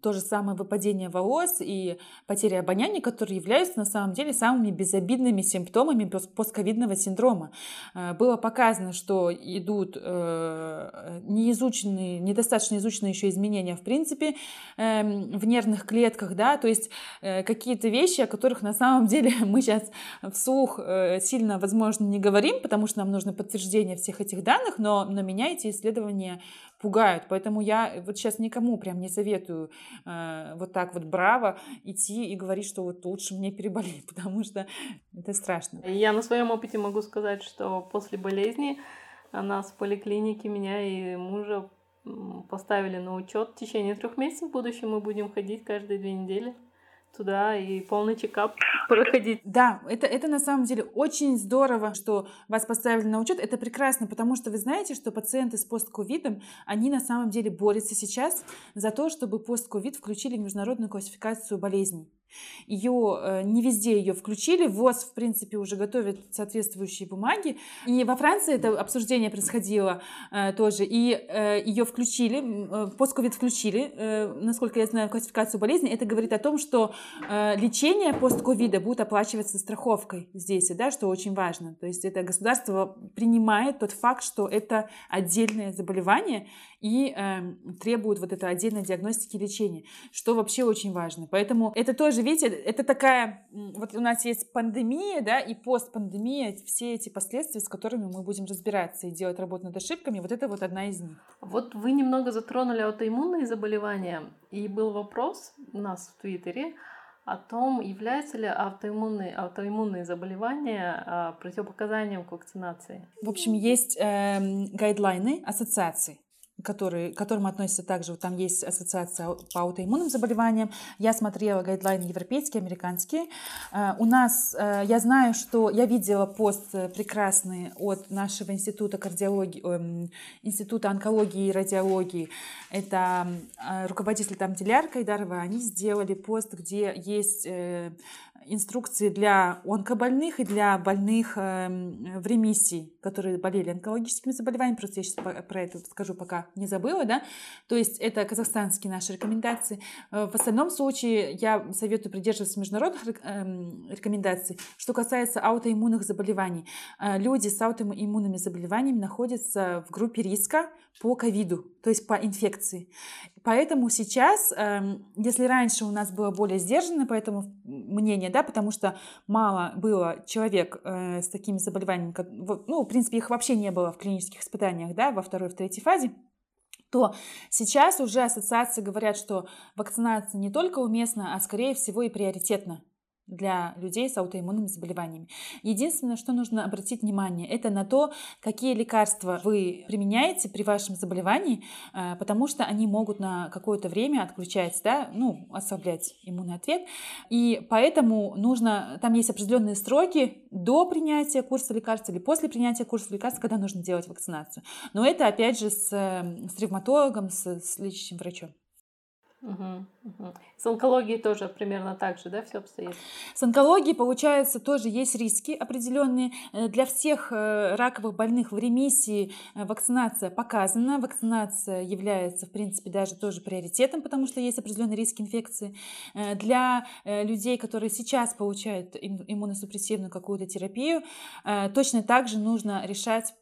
то же самое выпадение волос и потеря обоняния, которые являются на самом деле самыми безобидными симптомами постковидного синдрома. Э, было показано, что идут э, неизученные, недостаточно изученные еще изменения в принципе эм, в нервных клетках, да, то есть э, какие-то вещи, о которых на самом деле мы сейчас вслух сильно, возможно, не говорим, говорим, потому что нам нужно подтверждение всех этих данных, но, но меня эти исследования пугают. Поэтому я вот сейчас никому прям не советую э, вот так вот браво идти и говорить, что вот лучше мне переболеть, потому что это страшно. Я на своем опыте могу сказать, что после болезни нас в поликлинике, меня и мужа поставили на учет в течение трех месяцев. В будущем мы будем ходить каждые две недели туда и полный чекап проходить. Да, это, это на самом деле очень здорово, что вас поставили на учет. Это прекрасно, потому что вы знаете, что пациенты с постковидом, они на самом деле борются сейчас за то, чтобы постковид включили в международную классификацию болезней. Ее э, не везде ее включили. ВОЗ, в принципе, уже готовит соответствующие бумаги. И во Франции это обсуждение происходило э, тоже. И э, ее включили, постковид включили, насколько я знаю, классификацию болезни. Это говорит о том, что лечение постковида будет оплачиваться страховкой здесь, да, что очень важно. То есть это государство принимает тот факт, что это отдельное заболевание и требует вот этой отдельной диагностики и лечения, что вообще очень важно. Поэтому это тоже же, видите, это такая, вот у нас есть пандемия, да, и постпандемия, все эти последствия, с которыми мы будем разбираться и делать работу над ошибками, вот это вот одна из них. Вот вы немного затронули аутоиммунные заболевания, и был вопрос у нас в Твиттере о том, являются ли аутоиммунные, аутоиммунные заболевания а, противопоказанием к вакцинации. В общем, есть э, гайдлайны ассоциаций которые, к которым относятся также, вот там есть ассоциация по аутоиммунным заболеваниям. Я смотрела гайдлайны европейские, американские. Э, у нас, э, я знаю, что я видела пост прекрасный от нашего института кардиологии, института онкологии и радиологии. Это э, руководитель там Диляр Кайдарова. Они сделали пост, где есть инструкции для онкобольных и для больных эм, в ремиссии, которые болели онкологическими заболеваниями. Просто я сейчас про это скажу, пока не забыла, да. То есть это казахстанские наши рекомендации. Э, в остальном случае я советую придерживаться международных эм, рекомендаций. Что касается аутоиммунных заболеваний, э, люди с аутоиммунными заболеваниями находятся в группе риска по ковиду, то есть по инфекции. Поэтому сейчас, эм, если раньше у нас было более сдержанное по этому мнение, да, потому что мало было человек э, с такими заболеваниями, ну, в принципе, их вообще не было в клинических испытаниях, да, во второй, в третьей фазе, то сейчас уже ассоциации говорят, что вакцинация не только уместна, а скорее всего и приоритетна для людей с аутоиммунными заболеваниями. Единственное, что нужно обратить внимание, это на то, какие лекарства вы применяете при вашем заболевании, э, потому что они могут на какое-то время отключать, да, ну, ослаблять иммунный ответ. И поэтому нужно, там есть определенные сроки до принятия курса лекарств или после принятия курса лекарств, когда нужно делать вакцинацию. Но это, опять же, с, э, с ревматологом, с, с лечащим врачом. Угу, угу. С онкологией тоже примерно так же, да, все обстоит? С онкологией, получается, тоже есть риски определенные. Э, для всех э, раковых больных в ремиссии э, вакцинация показана. Вакцинация является, в принципе, даже тоже приоритетом, потому что есть определенные риски инфекции. Для людей, которые сейчас получают иммуносупрессивную какую-то терапию, точно так же нужно решать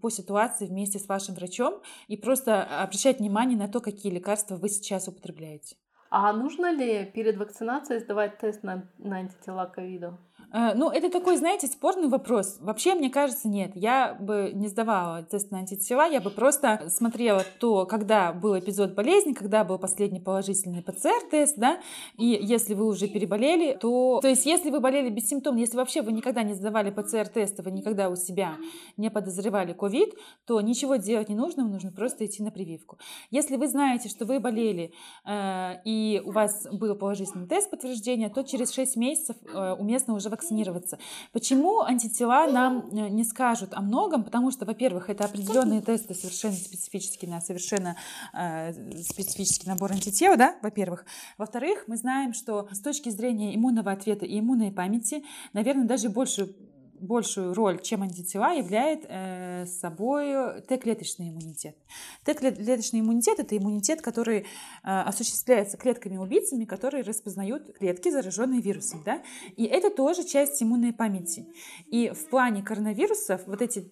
по ситуации вместе с вашим врачом и просто обращать внимание на то, какие лекарства вы сейчас употребляете. А нужно ли перед вакцинацией сдавать тест на, на антитела к ковиду? Э, ну, это такой, знаете, спорный вопрос. Вообще, мне кажется, нет. Я бы не сдавала тест на антитела, я бы просто смотрела то, когда был эпизод болезни, когда был последний положительный ПЦР-тест, да, и если вы уже переболели, то... То есть, если вы болели без симптомов, если вообще вы никогда не сдавали ПЦР-тесты, вы никогда у себя не подозревали ковид, то ничего делать не нужно, нужно просто идти на прививку. Если вы знаете, что вы болели, э, и у вас был положительный тест подтверждения, то через 6 месяцев э, уместно уже вакцинироваться вакцинироваться. Почему антитела нам э, не скажут о многом? Потому что, во-первых, это определенные тесты совершенно специфические на совершенно э, специфический набор антител, да, во-первых. Во-вторых, мы знаем, что с точки зрения иммунного ответа и иммунной памяти, наверное, даже больше большую роль, чем антитела, являет э, собой Т-клеточный иммунитет. Т-клеточный иммунитет – это иммунитет, который э, осуществляется клетками-убийцами, которые распознают клетки, зараженные вирусом. Да? И это тоже часть иммунной памяти. И в плане коронавирусов вот эти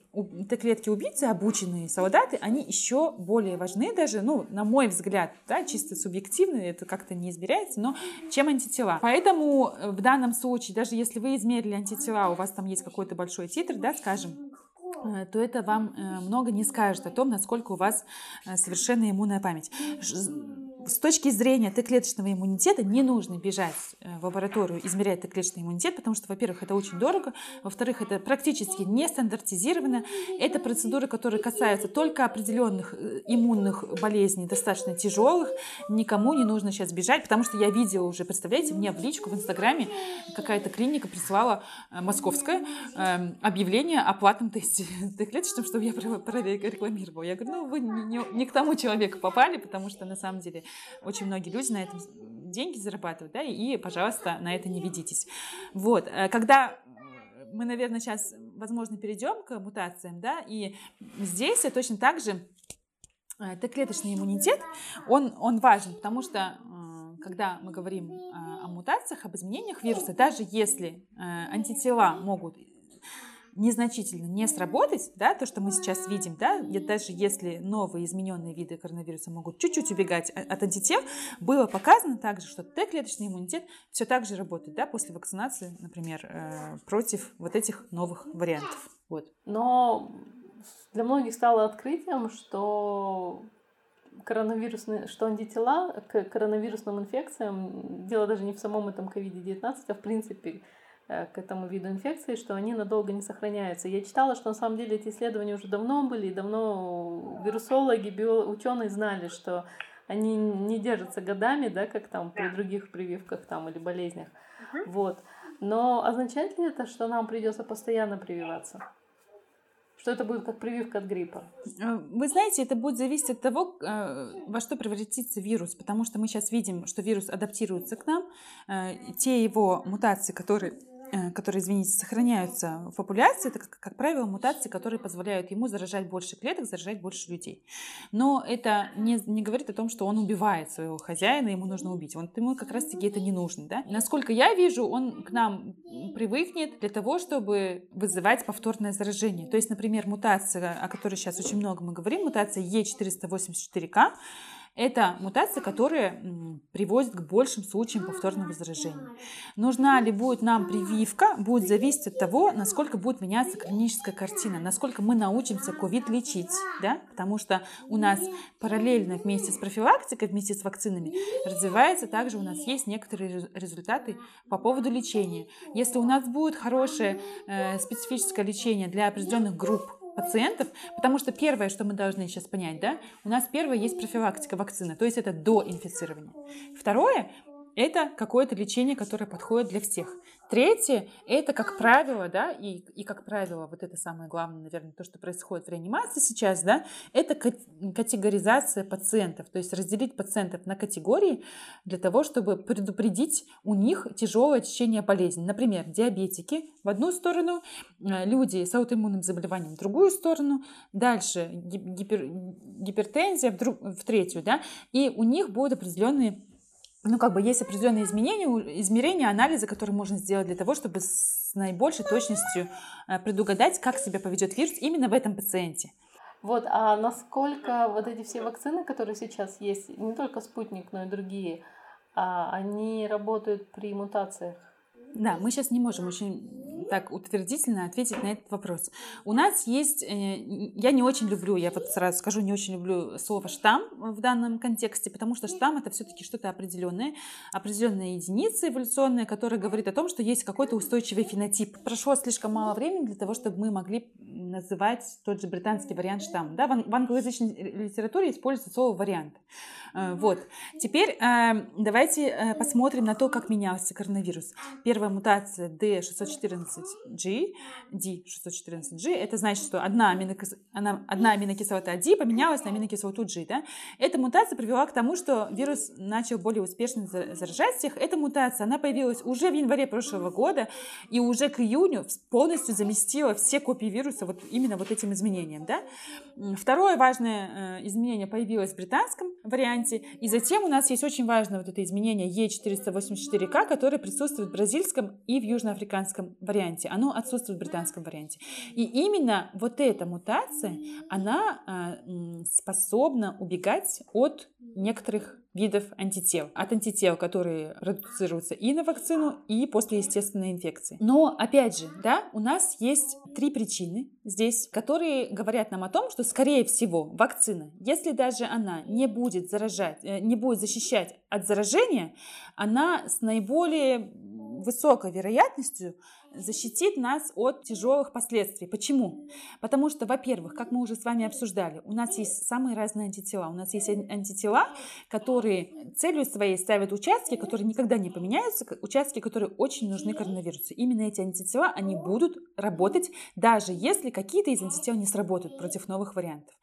Т-клетки-убийцы, обученные солдаты, они еще более важны даже, ну, на мой взгляд, да, чисто субъективно, это как-то не измеряется, но чем антитела. Поэтому э, в данном случае, даже если вы измерили антитела, у вас там есть какой-то большой титр, да, скажем, то это вам э, много не скажет о том, насколько у вас совершенная иммунная память с точки зрения Т-клеточного иммунитета не нужно бежать э, в лабораторию, измерять Т-клеточный иммунитет, потому что, во-первых, это очень дорого, во-вторых, это практически не стандартизировано. Это процедуры, которые касаются только определенных э, иммунных болезней, достаточно тяжелых. Никому не нужно сейчас бежать, потому что я видела уже, представляете, мне в личку в Инстаграме какая-то клиника прислала э, московская эм, объявление о платном тесте Т-клеточном, чтобы я прорекламировала. Я говорю, ну вы не, не, не к тому человеку попали, потому что на самом деле очень многие люди на этом деньги зарабатывают, да, и, пожалуйста, на это не ведитесь. Вот, э, когда мы, наверное, сейчас, возможно, перейдем к мутациям, да, и здесь точно так же э, Т-клеточный иммунитет, он, он важен, потому что э, когда мы говорим о мутациях, об изменениях вируса, даже если антитела могут незначительно не сработать, да, то, что мы сейчас видим, да, даже если новые измененные виды коронавируса могут чуть-чуть убегать от антител, было показано также, что Т-клеточный иммунитет все так же работает, да, после вакцинации, например, э, против вот этих новых вариантов. Вот. Но для многих стало открытием, что коронавирусные, что антитела к коронавирусным инфекциям, дело даже не в самом этом COVID-19, а в принципе к этому виду инфекции, что они надолго не сохраняются. Я читала, что на самом деле эти исследования уже давно были, и давно вирусологи, био... ученые знали, что они не держатся годами, да, как там при других прививках там или болезнях. Вот. Но означает ли это, что нам придется постоянно прививаться? Что это будет как прививка от гриппа? Э, вы знаете, это будет зависеть от того, э, во что превратится вирус, потому что мы сейчас видим, что вирус адаптируется к нам. Те его мутации, которые Э, которые, извините, сохраняются в популяции, это, как, как правило, мутации, которые позволяют ему заражать больше клеток, заражать больше людей. Но это не, не говорит о том, что он убивает своего хозяина, ему нужно убить. Он, ему как раз-таки это не нужно. Да? Насколько я вижу, он к нам привыкнет для того, чтобы вызывать повторное заражение. То есть, например, мутация, о которой сейчас очень много мы говорим, мутация Е484К, это мутация, которая приводит к большим случаям повторного заражения. Нужна ли будет нам прививка, будет зависеть от того, насколько будет меняться клиническая картина, насколько мы научимся ковид лечить, да? потому что у нас параллельно вместе с профилактикой, вместе с вакцинами развивается также у нас есть некоторые результаты по поводу лечения. Если у нас будет хорошее э, специфическое лечение для определенных групп пациентов, потому что первое, что мы должны сейчас понять, да, у нас первое есть профилактика вакцины, то есть это до инфицирования. Второе, это какое-то лечение, которое подходит для всех. Третье – это, как правило, да, и, и как правило, вот это самое главное, наверное, то, что происходит в реанимации сейчас, да, это категоризация пациентов, то есть разделить пациентов на категории для того, чтобы предупредить у них тяжелое течение болезни. Например, диабетики в одну сторону, э, люди с аутоиммунным заболеванием в другую сторону, дальше гипер, гипертензия в, друг, в третью, да, и у них будут определенные ну, как бы есть определенные изменения, измерения, анализы, которые можно сделать для того, чтобы с наибольшей точностью э, предугадать, как себя поведет вирус именно в этом пациенте. Вот, а насколько вот эти все вакцины, которые сейчас есть, не только спутник, но и другие, а они работают при мутациях? Да, мы сейчас не можем очень так утвердительно ответить на этот вопрос. У нас есть, э, я не очень люблю, я вот сразу скажу, не очень люблю слово штамм в данном контексте, потому что штамм это все-таки что-то определенное, определенная единица эволюционная, которая говорит о том, что есть какой-то устойчивый фенотип. Прошло слишком мало времени для того, чтобы мы могли называть тот же британский вариант штамм. Да? В англоязычной литературе используется слово «вариант». Э, вот. Теперь э, давайте э, посмотрим на то, как менялся коронавирус. Первая мутация D614G, D614G, это значит, что одна, аминокис... она, одна аминокислота D поменялась на аминокислоту G. Да? Эта мутация привела к тому, что вирус начал более успешно заражать всех. Эта мутация, она появилась уже в январе прошлого года, и уже к июню полностью заместила все копии вируса вот именно вот этим изменением. Да? Второе важное изменение появилось в британском варианте. И затем у нас есть очень важное вот это изменение E484К, которое присутствует в бразильском и в южноафриканском варианте. Оно отсутствует в британском варианте. И именно вот эта мутация, она а, способна убегать от некоторых видов антител. От антител, которые продуцируются и на вакцину, и после естественной инфекции. Но, опять же, да, у нас есть три причины здесь, которые говорят нам о том, что, скорее всего, вакцина, если даже она не будет заражать, э, не будет защищать от заражения, она с наиболее высокой вероятностью защитит нас от тяжелых последствий. Почему? Потому что, во-первых, как мы уже с вами обсуждали, у нас есть самые разные антитела. У нас есть антитела, которые целью своей ставят участки, которые никогда не поменяются, участки, которые очень нужны коронавирусу. Именно эти антитела, они будут работать, даже если какие-то из антител не сработают против новых вариантов.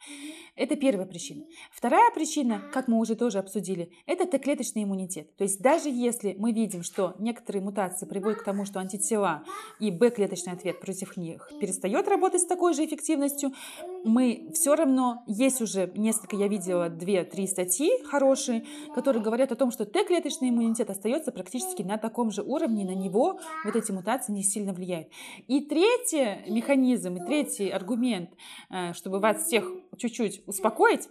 Это первая причина. Вторая причина, как мы уже тоже обсудили, это Т-клеточный иммунитет. То есть даже если мы видим, что некоторые мутации приводят к тому, что антитела и Б-клеточный ответ против них перестает работать с такой же эффективностью, мы все равно, есть уже несколько, я видела две-три статьи хорошие, которые говорят о том, что Т-клеточный иммунитет остается практически на таком же уровне, на него вот эти мутации не сильно влияют. И третий механизм, и третий аргумент, э, чтобы вас всех чуть-чуть успокоить,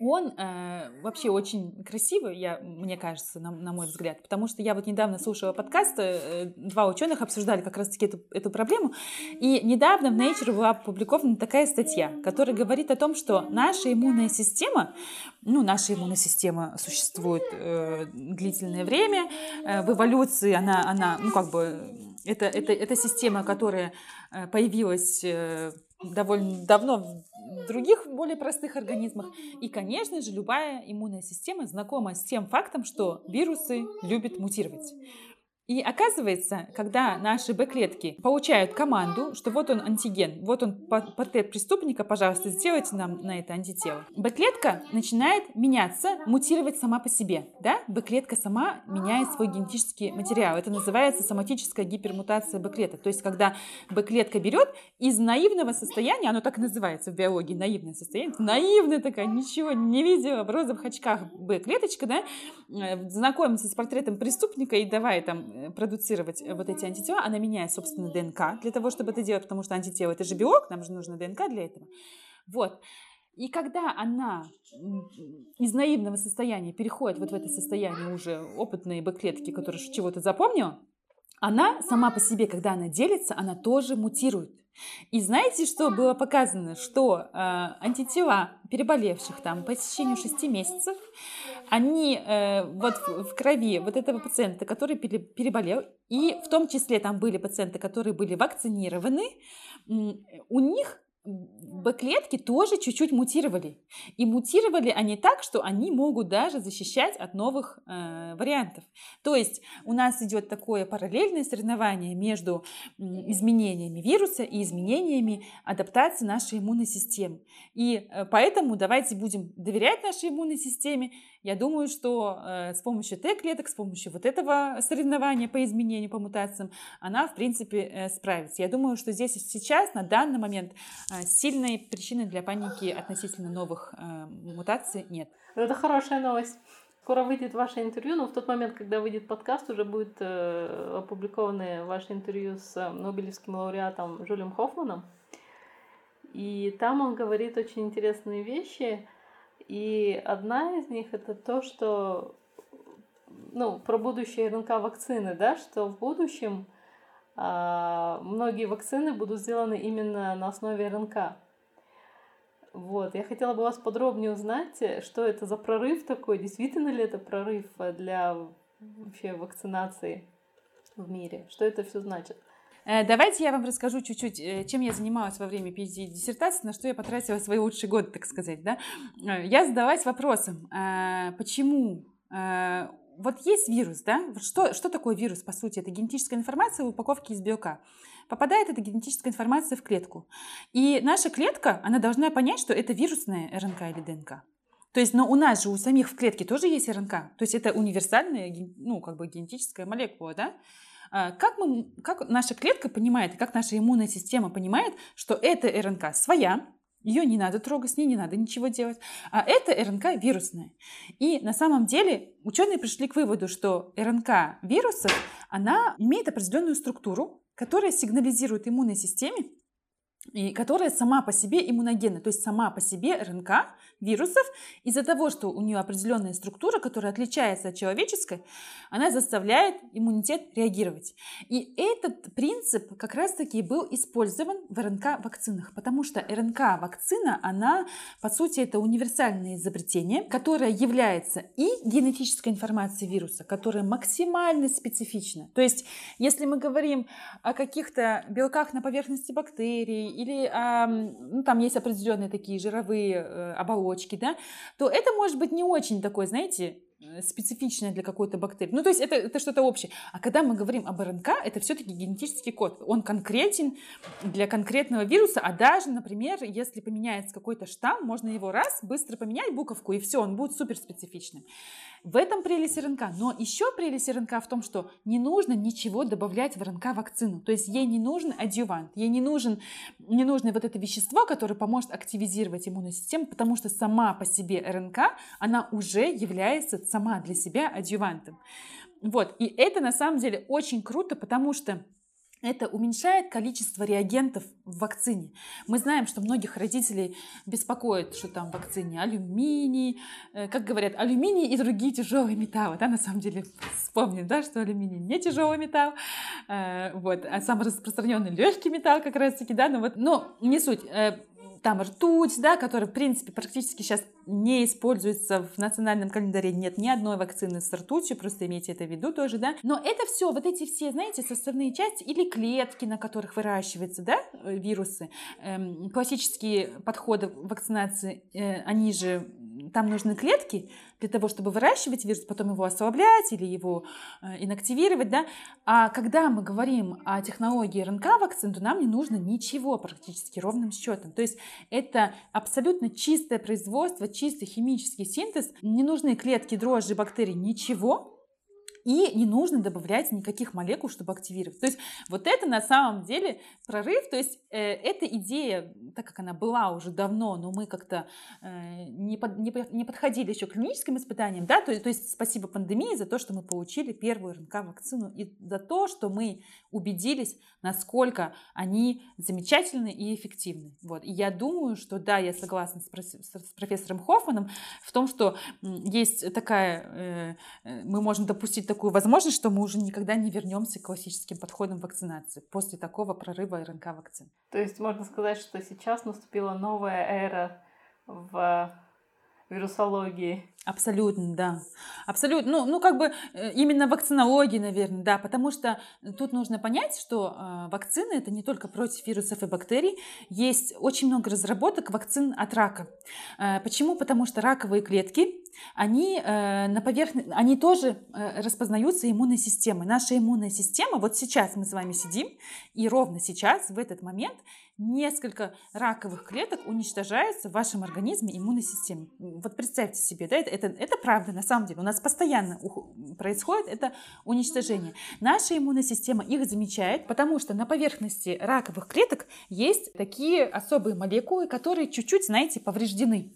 он э, вообще очень красивый, я, мне кажется, на, на мой взгляд, потому что я вот недавно слушала подкаст, э, два ученых обсуждали как раз-таки эту, эту проблему, и недавно в Nature была опубликована такая статья, которая говорит о том, что наша иммунная система, ну, наша иммунная система существует э, длительное время, э, в эволюции она, она, ну, как бы, это, это, это система, которая э, появилась э, довольно давно в других более простых организмах. И, конечно же, любая иммунная система знакома с тем фактом, что вирусы любят мутировать. И оказывается, когда наши Б-клетки получают команду, что вот он антиген, вот он портрет преступника, пожалуйста, сделайте нам на это антитело. Б-клетка начинает меняться, мутировать сама по себе. Да? Б-клетка сама меняет свой генетический материал. Это называется соматическая гипермутация Б-клеток. То есть, когда Б-клетка берет из наивного состояния, оно так и называется в биологии, наивное состояние, наивная такая, ничего не видела, в розовых очках Б-клеточка, да, э, знакомится с портретом преступника и давай там продуцировать э, вот эти антитела, она меняет, собственно, ДНК для того, чтобы это делать, потому что антитело это же белок, нам же нужно ДНК для этого. Вот. И когда она из наивного состояния переходит вот в это состояние уже опытные Б-клетки, которые чего-то запомнила, она сама по себе, когда она делится, она тоже мутирует. И знаете, что было показано? Что э, антитела переболевших там по течению 6 месяцев, они э, вот в, в крови вот этого пациента, который пере, переболел, и в том числе там были пациенты, которые были вакцинированы, у них Б-клетки тоже чуть-чуть мутировали. И мутировали они так, что они могут даже защищать от новых э, вариантов. То есть у нас идет такое параллельное соревнование между изменениями вируса и изменениями адаптации нашей иммунной системы. И э, поэтому давайте будем доверять нашей иммунной системе я думаю, что э, с помощью Т-клеток, с помощью вот этого соревнования по изменению, по мутациям, она, в принципе, э, справится. Я думаю, что здесь сейчас, на данный момент, э, сильной причины для паники относительно новых э, мутаций нет. Это хорошая новость. Скоро выйдет ваше интервью, но в тот момент, когда выйдет подкаст, уже будет э, опубликовано ваше интервью с э, Нобелевским лауреатом Жюлем Хоффманом. И там он говорит очень интересные вещи и одна из них это то, что ну, про будущее РНК вакцины, да, что в будущем а, многие вакцины будут сделаны именно на основе РНК. Вот, я хотела бы вас подробнее узнать, что это за прорыв такой, действительно ли это прорыв для вообще вакцинации в мире, что это все значит? Э, давайте я вам расскажу чуть-чуть, э, чем я занималась во время PhD диссертации, на что я потратила свои лучшие годы, так сказать. Да? Э, я задалась вопросом, почему вот есть вирус, да? Что, что такое вирус, по сути? Это генетическая информация в упаковке из белка. Попадает эта генетическая информация в клетку. И наша клетка, она должна понять, что это вирусная РНК или ДНК. То есть, но у нас же у самих в клетке тоже есть РНК. То есть это универсальная, ну, как бы генетическая молекула, да? А как, мы, как наша клетка понимает, как наша иммунная система понимает, что эта РНК своя, ее не надо трогать, с ней не надо ничего делать. А это РНК вирусная. И на самом деле ученые пришли к выводу, что РНК вирусов, она имеет определенную структуру, которая сигнализирует иммунной системе, и которая сама по себе иммуногенна, то есть сама по себе РНК вирусов, из-за того, что у нее определенная структура, которая отличается от человеческой, она заставляет иммунитет реагировать. И этот принцип как раз-таки был использован в РНК-вакцинах, потому что РНК-вакцина, она, по сути, это универсальное изобретение, которое является и генетической информацией вируса, которая максимально специфична. То есть, если мы говорим о каких-то белках на поверхности бактерий или ну, там есть определенные такие жировые э, оболочки, да, то это может быть не очень такой, знаете, э, специфичное для какой-то бактерии. Ну, то есть это, это что-то общее. А когда мы говорим об РНК, это все-таки генетический код. Он конкретен для конкретного вируса, а даже, например, если поменяется какой-то штамм, можно его раз, быстро поменять буковку, и все, он будет супер специфичным. В этом прелесть РНК. Но еще прелесть РНК в том, что не нужно ничего добавлять в РНК-вакцину. То есть ей не нужен адъювант, ей не, нужен, не нужно вот это вещество, которое поможет активизировать иммунную систему, потому что сама по себе РНК, она уже является сама для себя адъювантом. Вот. И это на самом деле очень круто, потому что это уменьшает количество реагентов в вакцине. Мы знаем, что многих родителей беспокоит, что там в вакцине алюминий, э, как говорят, алюминий и другие тяжелые металлы. Да, на самом деле, вспомним, да, что алюминий не тяжелый металл, э, вот, а самый распространенный легкий металл как раз-таки, да, но вот, но не суть э, там ртуть, да, которая, в принципе, практически сейчас не используется в национальном календаре. Нет ни одной вакцины с ртутью, просто имейте это в виду тоже, да. Но это все, вот эти все, знаете, составные части или клетки, на которых выращиваются, да, э, вирусы. Эм, классические подходы вакцинации, э, они же там нужны клетки для того, чтобы выращивать вирус, потом его ослаблять или его э, инактивировать, да. А когда мы говорим о технологии РНК-вакцин, то нам не нужно ничего практически ровным счетом. То есть это абсолютно чистое производство, чистый химический синтез, не нужны клетки, дрожжи, бактерии, ничего, и не нужно добавлять никаких молекул, чтобы активировать. То есть вот это на самом деле прорыв, то есть э, эта идея, так как она была уже давно, но мы как-то э, не, под, не, не подходили еще к клиническим испытаниям, да, то, то есть спасибо пандемии за то, что мы получили первую РНК-вакцину и за то, что мы убедились, насколько они замечательны и эффективны. Вот. И я думаю, что да, я согласна с, с профессором Хоффманом в том, что есть такая, э, э, мы можем допустить такую возможность, что мы уже никогда не вернемся к классическим подходам вакцинации после такого прорыва РНК вакцин. То есть можно сказать, что сейчас наступила новая эра в вирусологии. Абсолютно, да. Абсолютно. Ну, ну, как бы э, именно вакцинологии, наверное, да, потому что тут нужно понять, что э, вакцины это не только против вирусов и бактерий. Есть очень много разработок вакцин от рака. Э, почему? Потому что раковые клетки, они э, на поверхности, они тоже э, распознаются иммунной системой. Наша иммунная система, вот сейчас мы с вами сидим, и ровно сейчас, в этот момент, несколько раковых клеток уничтожаются в вашем организме иммунной системы. Вот представьте себе, да, это, это, это правда на самом деле. У нас постоянно происходит это уничтожение. Наша иммунная система их замечает, потому что на поверхности раковых клеток есть такие особые молекулы, которые чуть-чуть, знаете, повреждены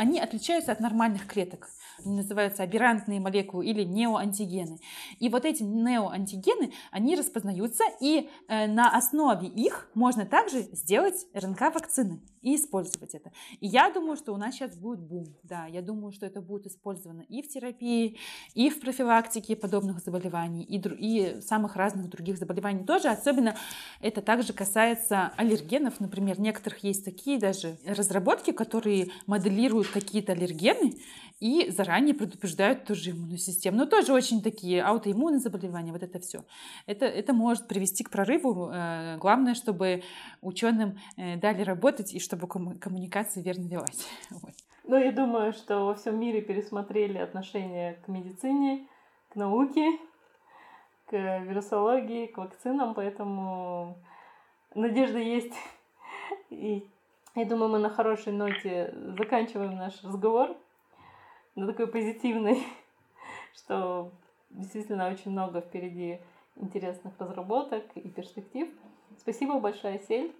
они отличаются от нормальных клеток. Они называются аберрантные молекулы или неоантигены. И вот эти неоантигены, они распознаются, и э, на основе их можно также сделать РНК-вакцины и использовать это. И я думаю, что у нас сейчас будет бум. Да, я думаю, что это будет использовано и в терапии, и в профилактике подобных заболеваний, и, и самых разных других заболеваний тоже. Особенно это также касается аллергенов. Например, некоторых есть такие даже разработки, которые моделируют какие-то аллергены и заранее предупреждают тоже иммунную систему. Но тоже очень такие аутоиммунные заболевания, вот это все. Это, это может привести к прорыву. Э, главное, чтобы ученым э, дали работать и чтобы коммуникация верно велась. Вот. Ну, я думаю, что во всем мире пересмотрели отношение к медицине, к науке, к вирусологии, к вакцинам, поэтому надежда есть. И я думаю, мы на хорошей ноте заканчиваем наш разговор, на такой позитивной, что действительно очень много впереди интересных разработок и перспектив. Спасибо большое, Сель,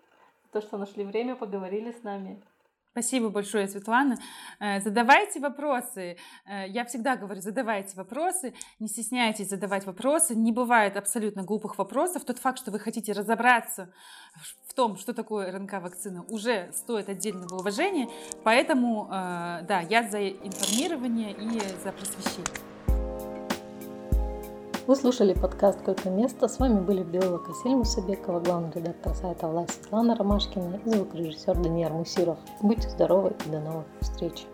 за то, что нашли время, поговорили с нами. Спасибо большое, Светлана. Э, задавайте вопросы. Э, я всегда говорю, задавайте вопросы, не стесняйтесь задавать вопросы. Не бывает абсолютно глупых вопросов. Тот факт, что вы хотите разобраться в том, что такое РНК-вакцина, уже стоит отдельного уважения. Поэтому, э, да, я за информирование и за просвещение. Вы слушали подкаст «Койко место». С вами были биолог Асель Мусабекова, главный редактор сайта «Власть» Светлана Ромашкина и звукорежиссер Даниил Мусиров. Будьте здоровы и до новых встреч!